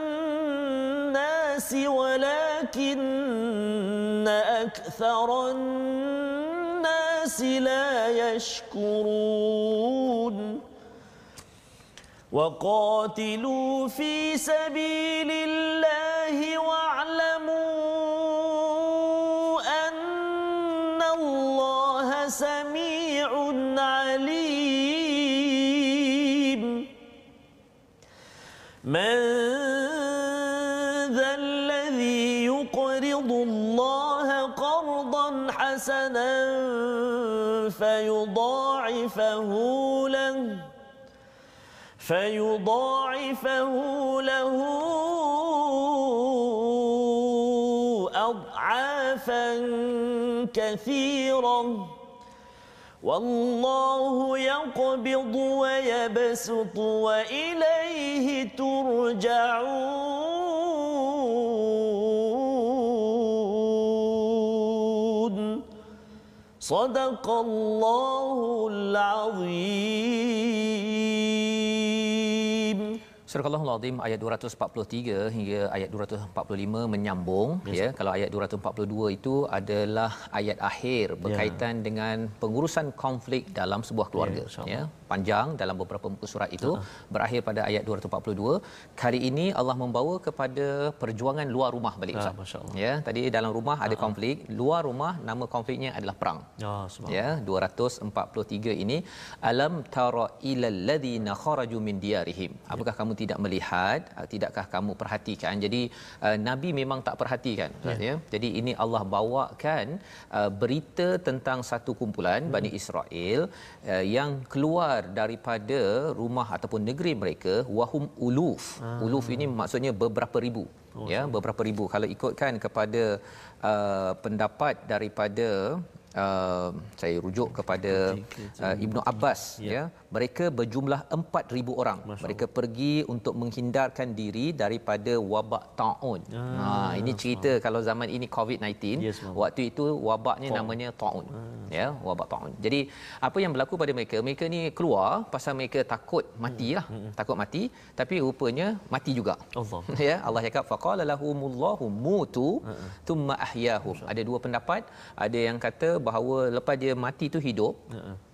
S1: ولكن أكثر الناس لا يشكرون. وقاتلوا في سبيل الله واعلموا أن الله سميع عليم. من حسنا فيضاعفه له فيضاعفه له أضعافا كثيرا والله يقبض ويبسط وإليه ترجعون. صدق الله العظيم
S2: Surah Al-Azim ayat 243 hingga ayat 245 menyambung yes. ya kalau ayat 242 itu adalah ayat akhir berkaitan yeah. dengan pengurusan konflik dalam sebuah keluarga yeah, ya panjang dalam beberapa muka surat itu uh-huh. berakhir pada ayat 242 kali ini Allah membawa kepada perjuangan luar rumah balik Ustaz uh, ya tadi dalam rumah ada uh-huh. konflik luar rumah nama konfliknya adalah perang oh, ya 243 ini alam tara ilal ladina kharaju min diyarihim apakah ya. kamu tidak melihat uh, tidakkah kamu perhatikan jadi uh, nabi memang tak perhatikan ya. ya jadi ini Allah bawakan uh, berita tentang satu kumpulan hmm. Bani Israel uh, yang keluar daripada rumah ataupun negeri mereka wahum uluf hmm. uluf ini maksudnya beberapa ribu oh, ya beberapa ribu kalau ikutkan kepada uh, pendapat daripada uh, saya rujuk kepada uh, Ibnu Abbas ya. ya mereka berjumlah 4000 orang Masya mereka Allah. pergi untuk menghindarkan diri daripada wabak taun ah, ha ini cerita Allah. kalau zaman ini covid-19 yes, waktu itu wabaknya Fong. namanya taun ah. ya wabak taun jadi apa yang berlaku pada mereka mereka ni keluar pasal mereka takut matilah hmm. hmm. takut mati tapi rupanya mati juga Allah (laughs) ya Allah cakap faqala lahumullahu mutu hmm. thumma ahyahum ada dua pendapat ada yang kata bahawa lepas dia mati tu hidup hmm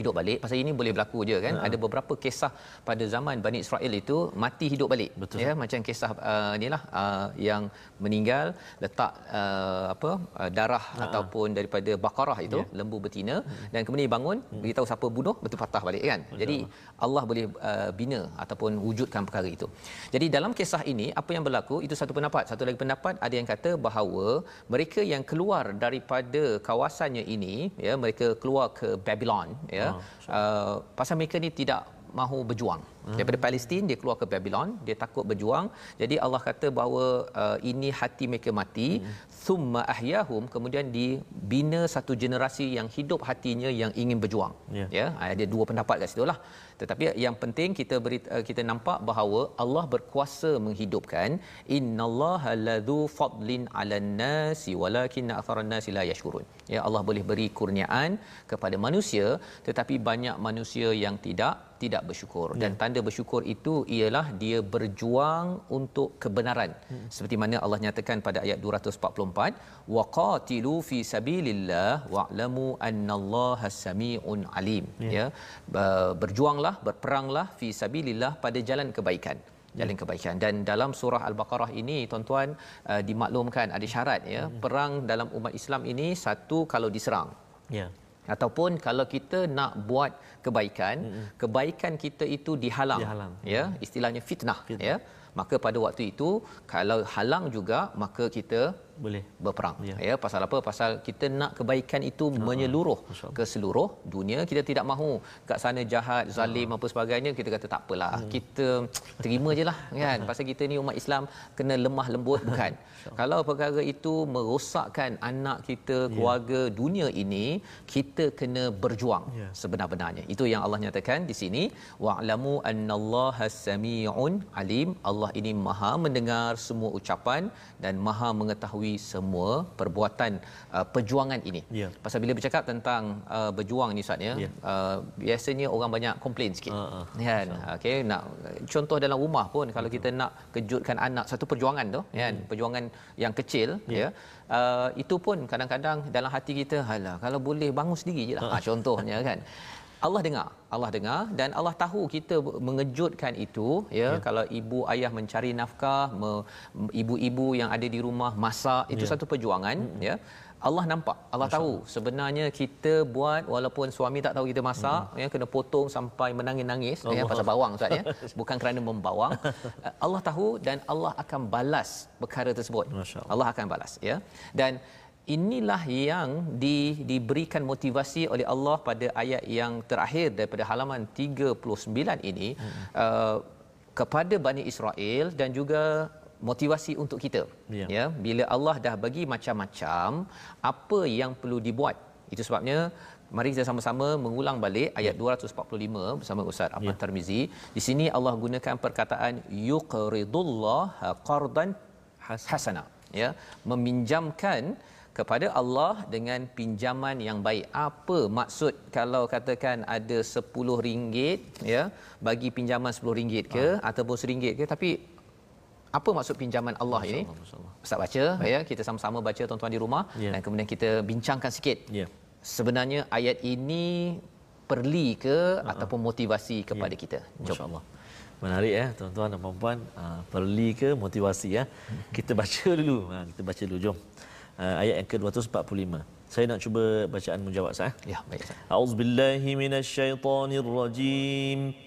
S2: hidup balik. Pasal ini boleh berlaku je kan? Uh ada beberapa kisah pada zaman Bani Israel itu mati hidup balik. Betul. ya macam kisah uh, inilah uh, yang meninggal letak uh, apa uh, darah uh ataupun daripada bakarah itu yeah. lembu betina uh dan kemudian bangun uh beritahu siapa bunuh betul patah balik kan? Betul. jadi Allah boleh uh, bina ataupun wujudkan perkara itu. Jadi dalam kisah ini apa yang berlaku itu satu pendapat. Satu lagi pendapat ada yang kata bahawa mereka yang keluar daripada kawasannya ini ya mereka keluar ke Babylon ya uh, pasal mereka ni tidak mahu berjuang hmm. daripada Palestin dia keluar ke Babylon dia takut berjuang jadi Allah kata bahawa uh, ini hati mereka mati hmm. thumma ahyahum kemudian dibina satu generasi yang hidup hatinya yang ingin berjuang yeah. ya ada dua pendapat kat situlah tetapi yang penting kita beri, uh, kita nampak bahawa Allah berkuasa menghidupkan innallaha ladzu fadlin 'alan nasi walakin aktharan nasi la yashkurun ya Allah boleh beri kurniaan kepada manusia tetapi banyak manusia yang tidak tidak bersyukur. Ya. dan tanda bersyukur itu ialah dia berjuang untuk kebenaran. Hmm. seperti mana Allah nyatakan pada ayat 244 waqatilu fi sabilillah wa'lamu annallaha samiun alim. Ya, ya. berjuanglah berperanglah fi sabilillah pada jalan kebaikan. Jalan kebaikan. Dan dalam surah al-baqarah ini tuan-tuan uh, dimaklumkan ada syarat ya. Hmm. perang dalam umat Islam ini satu kalau diserang. Ya ataupun kalau kita nak buat kebaikan hmm. kebaikan kita itu dihalang, dihalang. ya istilahnya fitnah, fitnah. ya maka pada waktu itu kalau halang juga maka kita boleh. berperang. Ya. ya pasal apa? Pasal kita nak kebaikan itu uh menyeluruh ke seluruh dunia kita tidak mahu kat sana jahat zalim uh apa sebagainya kita kata tak apalah. Hmm. kita terima jelah kan? Pasal kita ni umat Islam kena lemah lembut (laughs) bukan? Kalau perkara itu merosakkan anak kita ya. keluarga yeah. dunia ini kita kena berjuang yeah. sebenar-benarnya. Itu yang Allah nyatakan di sini. Wa'lamu annallaha samiun alim. Allah ini maha mendengar semua ucapan dan maha mengetahui semua perbuatan uh, perjuangan ini. Yeah. Pasal bila bercakap tentang uh, berjuang ni Ustaz ya, yeah. uh, biasanya orang banyak komplain sikit. Uh, uh. Kan? Okey, nak contoh dalam rumah pun kalau kita nak kejutkan anak satu perjuangan tu, kan? Hmm. Perjuangan yang kecil yeah. ya. Uh, itu pun kadang-kadang dalam hati kita, halah kalau boleh bangun sendiri je lah. Uh. Ha, contohnya kan. (laughs) Allah dengar Allah dengar dan Allah tahu kita mengejutkan itu ya, ya. kalau ibu ayah mencari nafkah me, ibu-ibu yang ada di rumah masak itu ya. satu perjuangan hmm. ya. Allah nampak Allah Masya tahu sebenarnya kita buat walaupun suami tak tahu kita masak hmm. ya kena potong sampai menangis-nangis ya pasal bawang ustaz ya. (laughs) Bukan kerana membawang. (laughs) Allah tahu dan Allah akan balas perkara tersebut. Allah akan balas ya. Dan inilah yang di, diberikan motivasi oleh Allah pada ayat yang terakhir daripada halaman 39 ini hmm. uh, kepada Bani Israel dan juga motivasi untuk kita ya. ya bila Allah dah bagi macam-macam apa yang perlu dibuat itu sebabnya mari kita sama-sama mengulang balik ayat ya. 245 bersama Ustaz Ahmad ya. Tarmizi di sini Allah gunakan perkataan yuqridullah qardan hasana ya meminjamkan kepada Allah dengan pinjaman yang baik. Apa maksud kalau katakan ada RM10 ya, bagi pinjaman RM10 ke ha. ataupun RM1 ke tapi apa maksud pinjaman Allah Masya ini? Allah, Ustaz baca ya, kita sama-sama baca tuan-tuan di rumah yeah. dan kemudian kita bincangkan sikit. Yeah. Sebenarnya ayat ini perli ke uh-huh. ataupun motivasi kepada yeah. kita?
S1: Masya-Allah. Menarik ya tuan-tuan dan puan-puan, uh, perli ke motivasi ya. Kita baca dulu. Ha, kita baca dulu jom. Uh, ayat yang ke-245. Saya nak cuba bacaan menjawab saya.
S2: Ya, baik.
S1: Auzubillahi minasyaitonirrajim.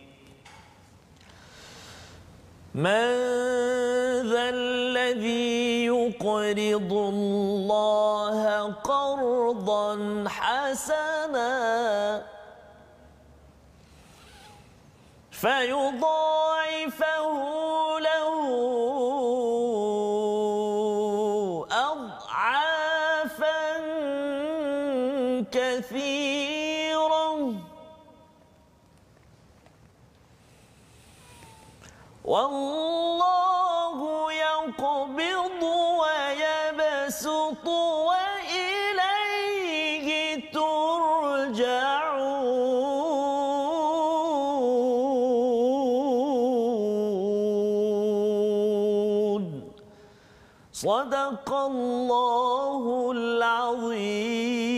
S1: من ذا الذي يقرض الله قرضا حسنا فيضاعفه له صدق الله العظيم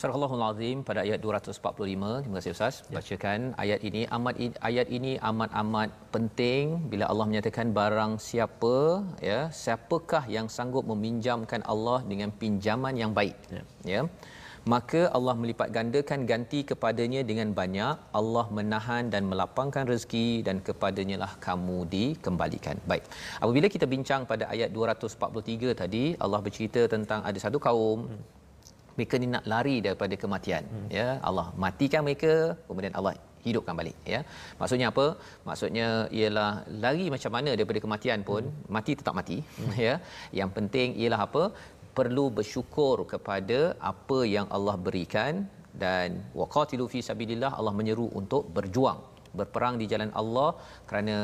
S2: Surah Allahul Azim pada ayat 245 terima kasih ustaz. Ya. bacakan ayat ini. Amat ayat ini amat-amat penting. Bila Allah menyatakan barang siapa ya siapakah yang sanggup meminjamkan Allah dengan pinjaman yang baik? Ya, ya. Maka Allah melipat gandakan ganti kepadanya dengan banyak. Allah menahan dan melapangkan rezeki dan kepadanya lah kamu dikembalikan. Baik. Apabila kita bincang pada ayat 243 tadi Allah bercerita tentang ada satu kaum mereka ni nak lari daripada kematian hmm. ya Allah matikan mereka kemudian Allah hidupkan balik ya maksudnya apa maksudnya ialah lari macam mana daripada kematian pun hmm. mati tetap mati hmm. (laughs) ya yang penting ialah apa perlu bersyukur kepada apa yang Allah berikan dan waqatilu fi sabilillah Allah menyeru untuk berjuang berperang di jalan Allah kerana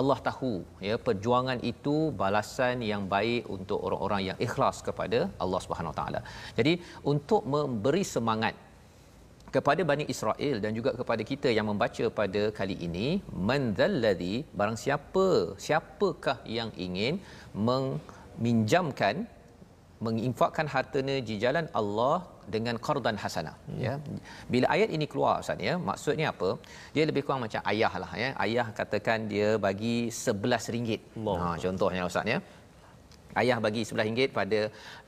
S2: Allah tahu ya perjuangan itu balasan yang baik untuk orang-orang yang ikhlas kepada Allah Subhanahu Wa Taala. Jadi untuk memberi semangat kepada Bani Israel dan juga kepada kita yang membaca pada kali ini manzalladhi barang siapa siapakah yang ingin meminjamkan menginfakkan hartanya di jalan Allah dengan qardan hasanah hmm. ya bila ayat ini keluar ustaz ya maksudnya apa dia lebih kurang macam ayah lah ya ayah katakan dia bagi 11 ringgit ha contohnya ustaz ya ayah bagi RM11 pada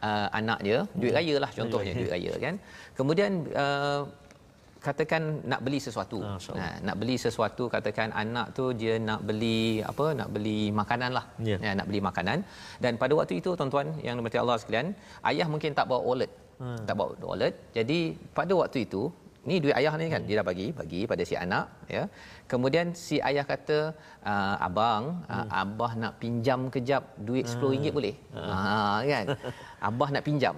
S2: uh, anak dia duit hmm. raya lah contohnya duit raya kan kemudian uh, katakan nak beli sesuatu. Ah, nah, nak beli sesuatu katakan anak tu dia nak beli apa? Nak beli makanan lah. Yeah. Ya, nak beli makanan. Dan pada waktu itu tuan-tuan yang dimati Allah sekalian, ayah mungkin tak bawa wallet. Hmm. Tak bawa wallet. Jadi pada waktu itu, ni duit ayah ni kan dia dah bagi bagi pada si anak ya. Kemudian si ayah kata, ah, "Abang, ah, hmm. abah nak pinjam kejap duit RM10 hmm. boleh?" Hmm. Ha kan. (laughs) Abah nak pinjam.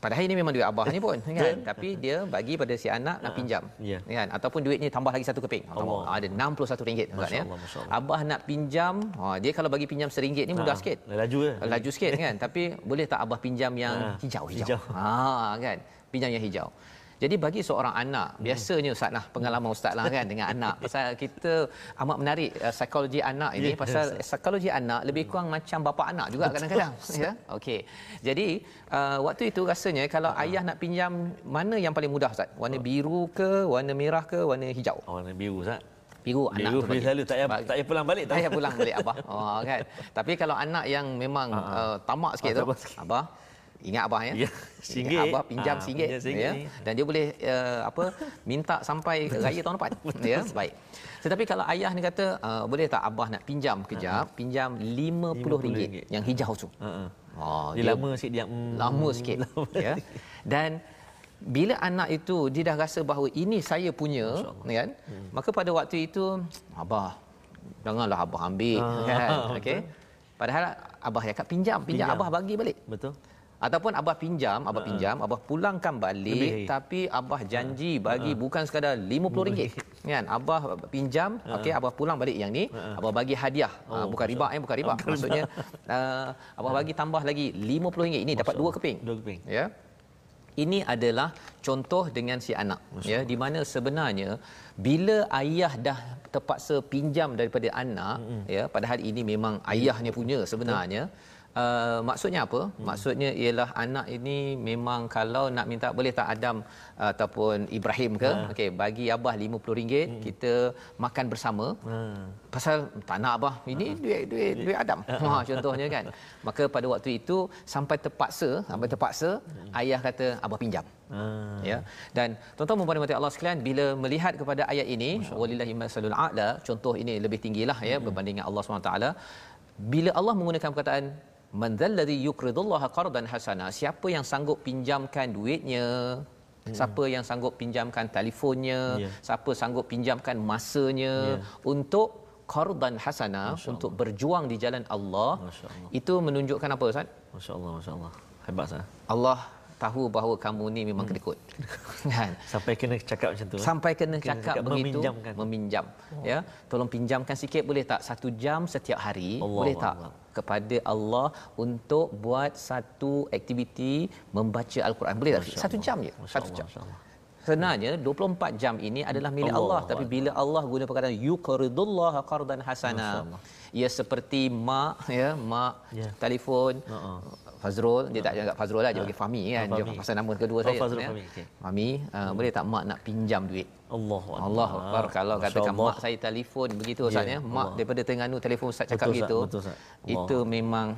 S2: Padahal ini memang duit abah ni pun (laughs) kan? Tapi dia bagi pada si anak nak pinjam. yeah. kan? Ataupun duitnya tambah lagi satu keping. Allah. ada RM61 kan ya. Abah nak pinjam ha, dia kalau bagi pinjam RM1 ni mudah ha, sikit.
S1: laju ke?
S2: Laju sikit kan? (laughs) Tapi boleh tak abah pinjam yang ha, hijau hijau, hijau. ha kan? Pinjam yang hijau jadi bagi seorang anak, hmm. biasanya ustaz lah pengalaman ustaz lah kan dengan anak. (laughs) Pasal kita amat menarik uh, psikologi anak ini yeah, pasal yes. psikologi anak lebih kurang hmm. macam bapa anak juga kadang-kadang (laughs) ya. Okey. Jadi uh, waktu itu rasanya kalau uh. ayah nak pinjam mana yang paling mudah ustaz? Warna uh. biru ke, warna merah ke, warna hijau?
S1: Oh, warna biru ustaz
S2: biru anak
S1: biru tu selalu tak payah tak payah pulang balik
S2: tak payah pulang balik abah oh kan tapi kalau anak yang memang uh, uh, tamak sikit oh, tu abah Ingat abah ya. ya (laughs)
S1: singgit.
S2: Abah pinjam ha, singgit, ya. Dan dia boleh uh, apa minta sampai (laughs) raya tahun depan. (laughs) ya, baik. Tetapi kalau ayah ni kata uh, boleh tak abah nak pinjam kejap, ha. pinjam RM50 yang hijau tu. Ha.
S1: Oh, dia, dia lama sikit dia.
S2: Mm, lama sikit. ya. Dan bila anak itu dia dah rasa bahawa ini saya punya kan hmm. maka pada waktu itu abah janganlah abah ambil ha. kan okey padahal abah yang kat pinjam pinjam abah bagi balik
S1: betul
S2: Ataupun abah pinjam, abah pinjam, abah pulangkan balik
S1: Lebih.
S2: tapi abah janji bagi bukan sekadar RM50 kan. Abah pinjam, okey abah pulang balik yang ni, abah bagi hadiah. Oh, bukan riba eh, bukan riba. Maksudnya uh, (laughs) abah bagi tambah lagi RM50 ini dapat dua keping.
S1: Dua keping.
S2: Ya. Ini adalah contoh dengan si anak ya di mana sebenarnya bila ayah dah terpaksa pinjam daripada anak mm-hmm. ya padahal ini memang ayahnya punya sebenarnya Uh, maksudnya apa? Hmm. Maksudnya ialah anak ini memang kalau nak minta boleh tak Adam uh, ataupun Ibrahim ke? Ha. Okey, bagi abah RM50 hmm. kita makan bersama. Ha. Pasal tak nak abah. Ini ha. duit duit duit Adam. Ha contohnya kan. Maka pada waktu itu sampai terpaksa, sampai terpaksa hmm. ayah kata abah pinjam. Ha. Ya. Dan tuan-tuan dan Allah sekalian bila melihat kepada ayat ini, walillahi masalul a'la, contoh ini lebih tinggilah ya hmm. berbanding Allah SWT. Bila Allah menggunakan perkataan man dzalladhi yuqridullaha qardan hasana siapa yang sanggup pinjamkan duitnya hmm. siapa yang sanggup pinjamkan telefonnya yeah. siapa sanggup pinjamkan masanya yeah. untuk qardan hasana untuk berjuang di jalan Allah itu menunjukkan apa ustaz
S1: masyaallah masyaallah hebat sah
S2: Allah tahu bahawa kamu ni memang hmm. kedekut. (laughs)
S1: Kan? Sampai kena cakap macam tu
S2: eh? sampai kena, kena cakap, cakap begitu meminjamkan. meminjam oh. ya. Tolong pinjamkan sikit boleh tak? Satu jam setiap hari Allah boleh tak? Allah. kepada Allah untuk buat satu aktiviti membaca al-Quran. Boleh tak satu jam je? Satu jam. Sebenarnya 24 jam ini adalah milik Allah, Allah. Tapi bila Allah guna perkataan yuqridullah qardan hasana. Ia seperti mak ya mak yeah. telefon uh-uh. Fazrul dia tak jaga Fazrul lah dia bagi Fami kan dia pasal nama kedua oh, saya Fazrul ya. Fami okay. Fami uh, hmm. boleh tak mak nak pinjam duit
S1: Allah
S2: Allah Akbar kalau Masya katakan Allah. mak saya telefon begitu ustaz ya, ya. mak Allah. daripada Terengganu telefon ustaz cakap betul, gitu betul, itu memang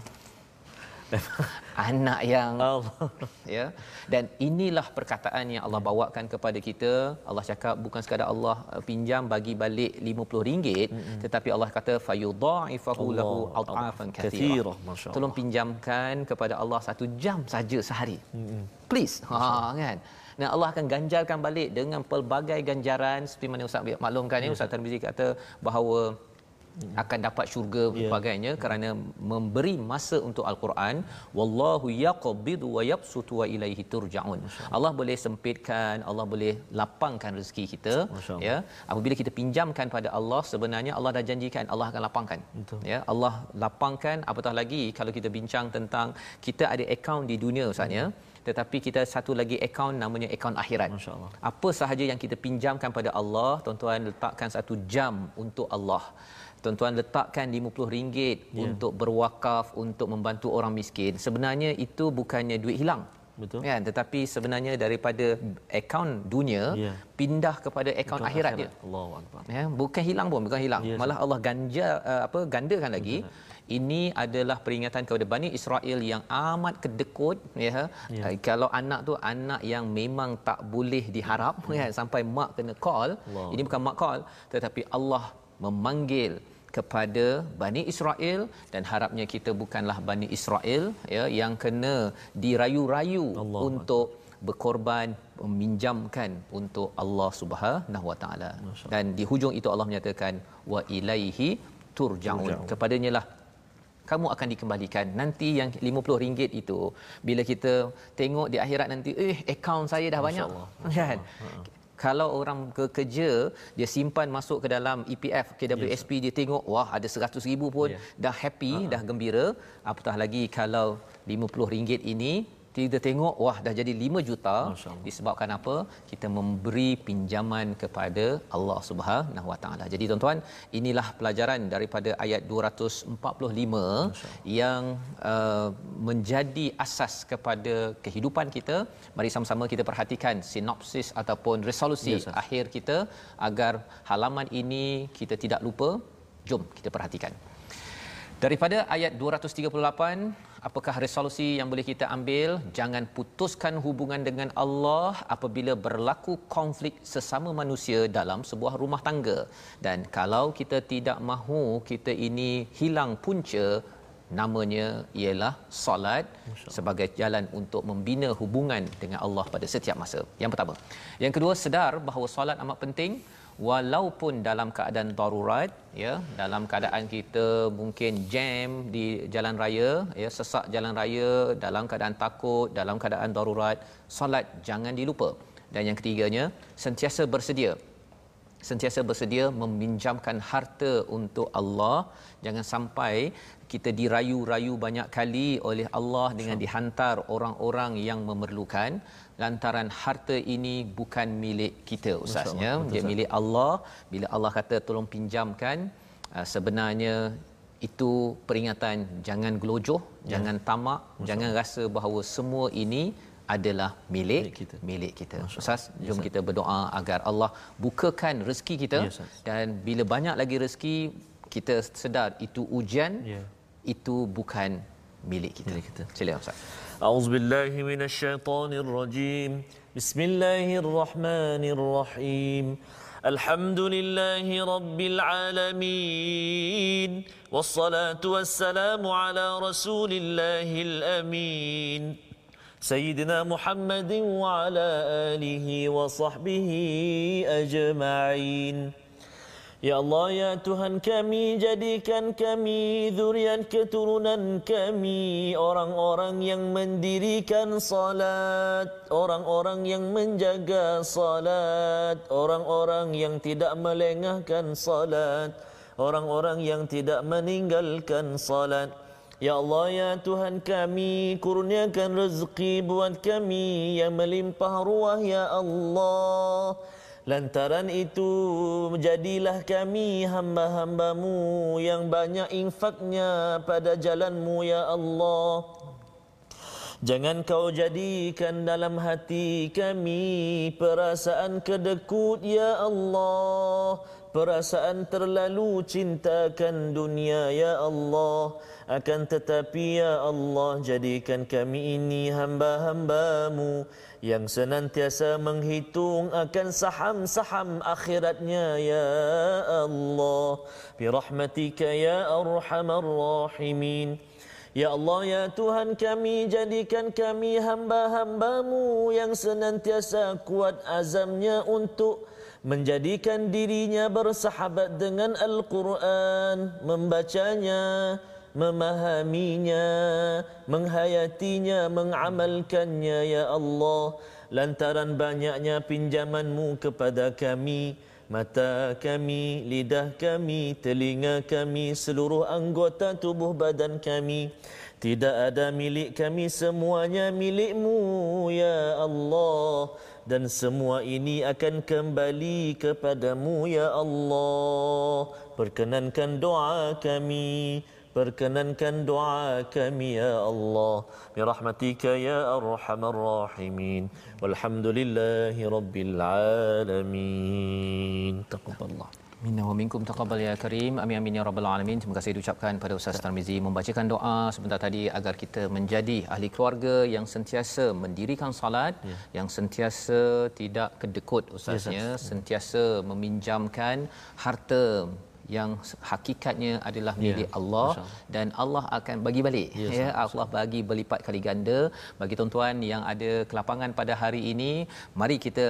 S2: (laughs) anak yang Allah. ya. Dan inilah perkataan yang Allah bawakan kepada kita. Allah cakap bukan sekadar Allah uh, pinjam bagi balik RM50 mm-hmm. tetapi Allah kata fayudha'ifahu lahu adhafan katsira tolong pinjamkan kepada Allah satu jam saja sehari. Mm-hmm. please. Ha kan? Dan Allah akan ganjarkan balik dengan pelbagai ganjaran. Seperti mana Ustaz maklumkan ya Ustaz Tarmizi kata bahawa akan dapat syurga yeah. sebagainya kerana memberi masa untuk al-Quran. Wallahu yaqbidu wa yabsutu wa ilaihi turja'un. Allah boleh sempitkan Allah boleh lapangkan rezeki kita ya. Apabila kita pinjamkan pada Allah sebenarnya Allah dah janjikan Allah akan lapangkan. Betul. ya Allah lapangkan apatah lagi kalau kita bincang tentang kita ada akaun di dunia ustaz ya. Tetapi kita satu lagi akaun namanya akaun akhirat. Apa sahaja yang kita pinjamkan pada Allah, tuan-tuan letakkan satu jam untuk Allah tuan-tuan letakkan RM50 yeah. untuk berwakaf untuk membantu orang miskin sebenarnya itu bukannya duit hilang betul kan tetapi sebenarnya daripada akaun dunia yeah. pindah kepada akaun akhirat, akhirat dia Allahuakbar ya bukan hilang pun bukan hilang yes. malah Allah ganja uh, apa gandakan lagi betul. Ini adalah peringatan kepada Bani Israel yang amat kedekut ya. ya. Uh, kalau anak tu anak yang memang tak boleh diharap ya, ya sampai mak kena call. Allah. Ini bukan mak call tetapi Allah memanggil kepada Bani Israel dan harapnya kita bukanlah Bani Israel ya yang kena dirayu-rayu Allah untuk berkorban meminjamkan untuk Allah Subhanahu Wa Taala. Dan di hujung itu Allah menyatakan wa ilaihi turja'un. Kepadanya lah kamu akan dikembalikan. Nanti yang RM50 itu bila kita tengok di akhirat nanti eh akaun saya dah Masya banyak. Allah. (laughs) kan kalau orang kerja dia simpan masuk ke dalam EPF KWSP yes. dia tengok wah ada 100 ribu pun yeah. dah happy uh-huh. dah gembira apatah lagi kalau 50 ringgit ini kita tengok wah dah jadi 5 juta disebabkan apa kita memberi pinjaman kepada Allah Subhanahu Wa Taala. Jadi tuan-tuan, inilah pelajaran daripada ayat 245 yang uh, menjadi asas kepada kehidupan kita. Mari sama-sama kita perhatikan sinopsis ataupun resolusi yes, akhir kita agar halaman ini kita tidak lupa. Jom kita perhatikan. Daripada ayat 238 apakah resolusi yang boleh kita ambil jangan putuskan hubungan dengan Allah apabila berlaku konflik sesama manusia dalam sebuah rumah tangga dan kalau kita tidak mahu kita ini hilang punca namanya ialah solat sebagai jalan untuk membina hubungan dengan Allah pada setiap masa. Yang pertama. Yang kedua sedar bahawa solat amat penting walaupun dalam keadaan darurat ya dalam keadaan kita mungkin jam di jalan raya ya sesak jalan raya dalam keadaan takut dalam keadaan darurat solat jangan dilupa. Dan yang ketiganya sentiasa bersedia sentiasa bersedia meminjamkan harta untuk Allah. Jangan sampai kita dirayu-rayu banyak kali oleh Allah dengan dihantar orang-orang yang memerlukan. Lantaran harta ini bukan milik kita ustaznya dia milik Allah. Bila Allah kata tolong pinjamkan uh, sebenarnya itu peringatan jangan gelojoh ya. jangan tamak Masya jangan rasa bahawa semua ini adalah milik, milik kita. Milik kita. Ustaz, jom yes, kita berdoa agar Allah bukakan rezeki kita yes, dan bila banyak lagi rezeki kita sedar itu ujian yeah. itu bukan milik kita. Milik kita. Sila Ustaz.
S1: A'udzubillahi minasyaitonirrajim. Bismillahirrahmanirrahim. الحمد لله رب العالمين والصلاه والسلام على رسول الله الامين سيدنا محمد وعلى آله وصحبه أجمعين Ya Allah ya Tuhan kami jadikan kami zuriat keturunan kami orang-orang yang mendirikan salat orang-orang yang menjaga salat orang-orang yang tidak melengahkan salat orang-orang yang tidak meninggalkan salat Ya Allah ya Tuhan kami kurniakan rezeki buat kami yang melimpah ruah ya Allah. Lantaran itu jadilah kami hamba-hambamu yang banyak infaknya pada jalanmu ya Allah. Jangan kau jadikan dalam hati kami perasaan kedekut ya Allah Perasaan terlalu cintakan dunia ya Allah. Akan tetapi ya Allah jadikan kami ini hamba-hambamu yang senantiasa menghitung akan saham-saham akhiratnya ya Allah. Bi rahmatika ya arhamar rahimin. Ya Allah ya Tuhan kami jadikan kami hamba-hambamu yang senantiasa kuat azamnya untuk menjadikan dirinya bersahabat dengan Al-Quran membacanya memahaminya, menghayatinya, mengamalkannya ya Allah. Lantaran banyaknya pinjamanmu kepada kami mata kami, lidah kami, telinga kami, seluruh anggota tubuh badan kami tidak ada milik kami semuanya milikmu ya Allah dan semua ini akan kembali kepadamu ya Allah. Perkenankan doa kami. Perkenankan doa kami ya Allah. Birahmatika ya arhamar rahimin. Walhamdulillahi rabbil alamin. Taqaballah
S2: Minna wa minkum taqabbal ya karim. Amin amin ya rabbal alamin. Terima kasih diucapkan pada Ustaz Tarmizi membacakan doa sebentar tadi agar kita menjadi ahli keluarga yang sentiasa mendirikan salat, ya. yang sentiasa tidak kedekut ustaznya, ya, sentiasa meminjamkan harta yang hakikatnya adalah ya, milik yeah, Allah. dan Allah akan bagi balik yes, ya. Allah bagi berlipat kali ganda. Bagi tuan-tuan yang ada kelapangan pada hari ini mari kita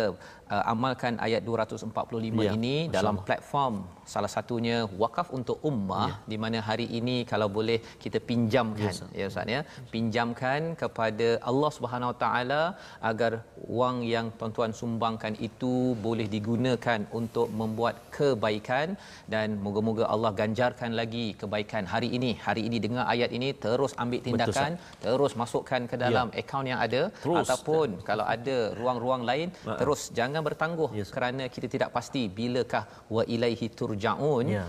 S2: uh, amalkan ayat 245 ya, ini dalam platform salah satunya wakaf untuk ummah ya. di mana hari ini kalau boleh kita pinjamkan ya, ya ustaz ya pinjamkan kepada Allah Subhanahu Wa taala agar wang yang tuan-tuan sumbangkan itu boleh digunakan untuk membuat kebaikan dan moga-moga Allah ganjarkan lagi kebaikan hari ini hari ini dengar ayat ini terus ambil tindakan Betul, terus masukkan ke dalam ya. akaun yang ada terus. ataupun kalau ada ruang-ruang lain Ma- terus jangan bertangguh yes. kerana kita tidak pasti bilakah wa ilaihi turjaun ya.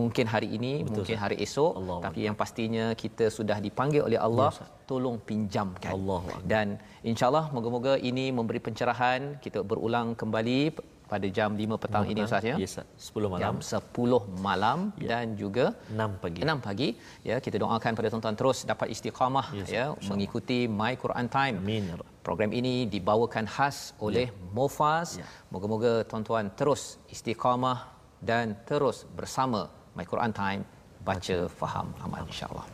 S2: mungkin hari ini Betul, mungkin hari esok Allah tapi Allah. yang pastinya kita sudah dipanggil oleh Allah yes. tolong pinjamkan Allah dan insyaallah moga-moga ini memberi pencerahan kita berulang kembali pada jam 5 petang ini Ustaz ya.
S1: Yes, 10 malam.
S2: Jam 10 malam ya. dan juga
S1: 6 pagi.
S2: 6 pagi ya kita doakan pada tuan-tuan terus dapat istiqamah yes, ya mengikuti My Quran Time. Amin. Ya Program ini dibawakan khas oleh ya. Mofas. Ya. Moga-moga tuan-tuan terus istiqamah dan terus bersama My Quran Time baca, baca. faham amal insya-Allah.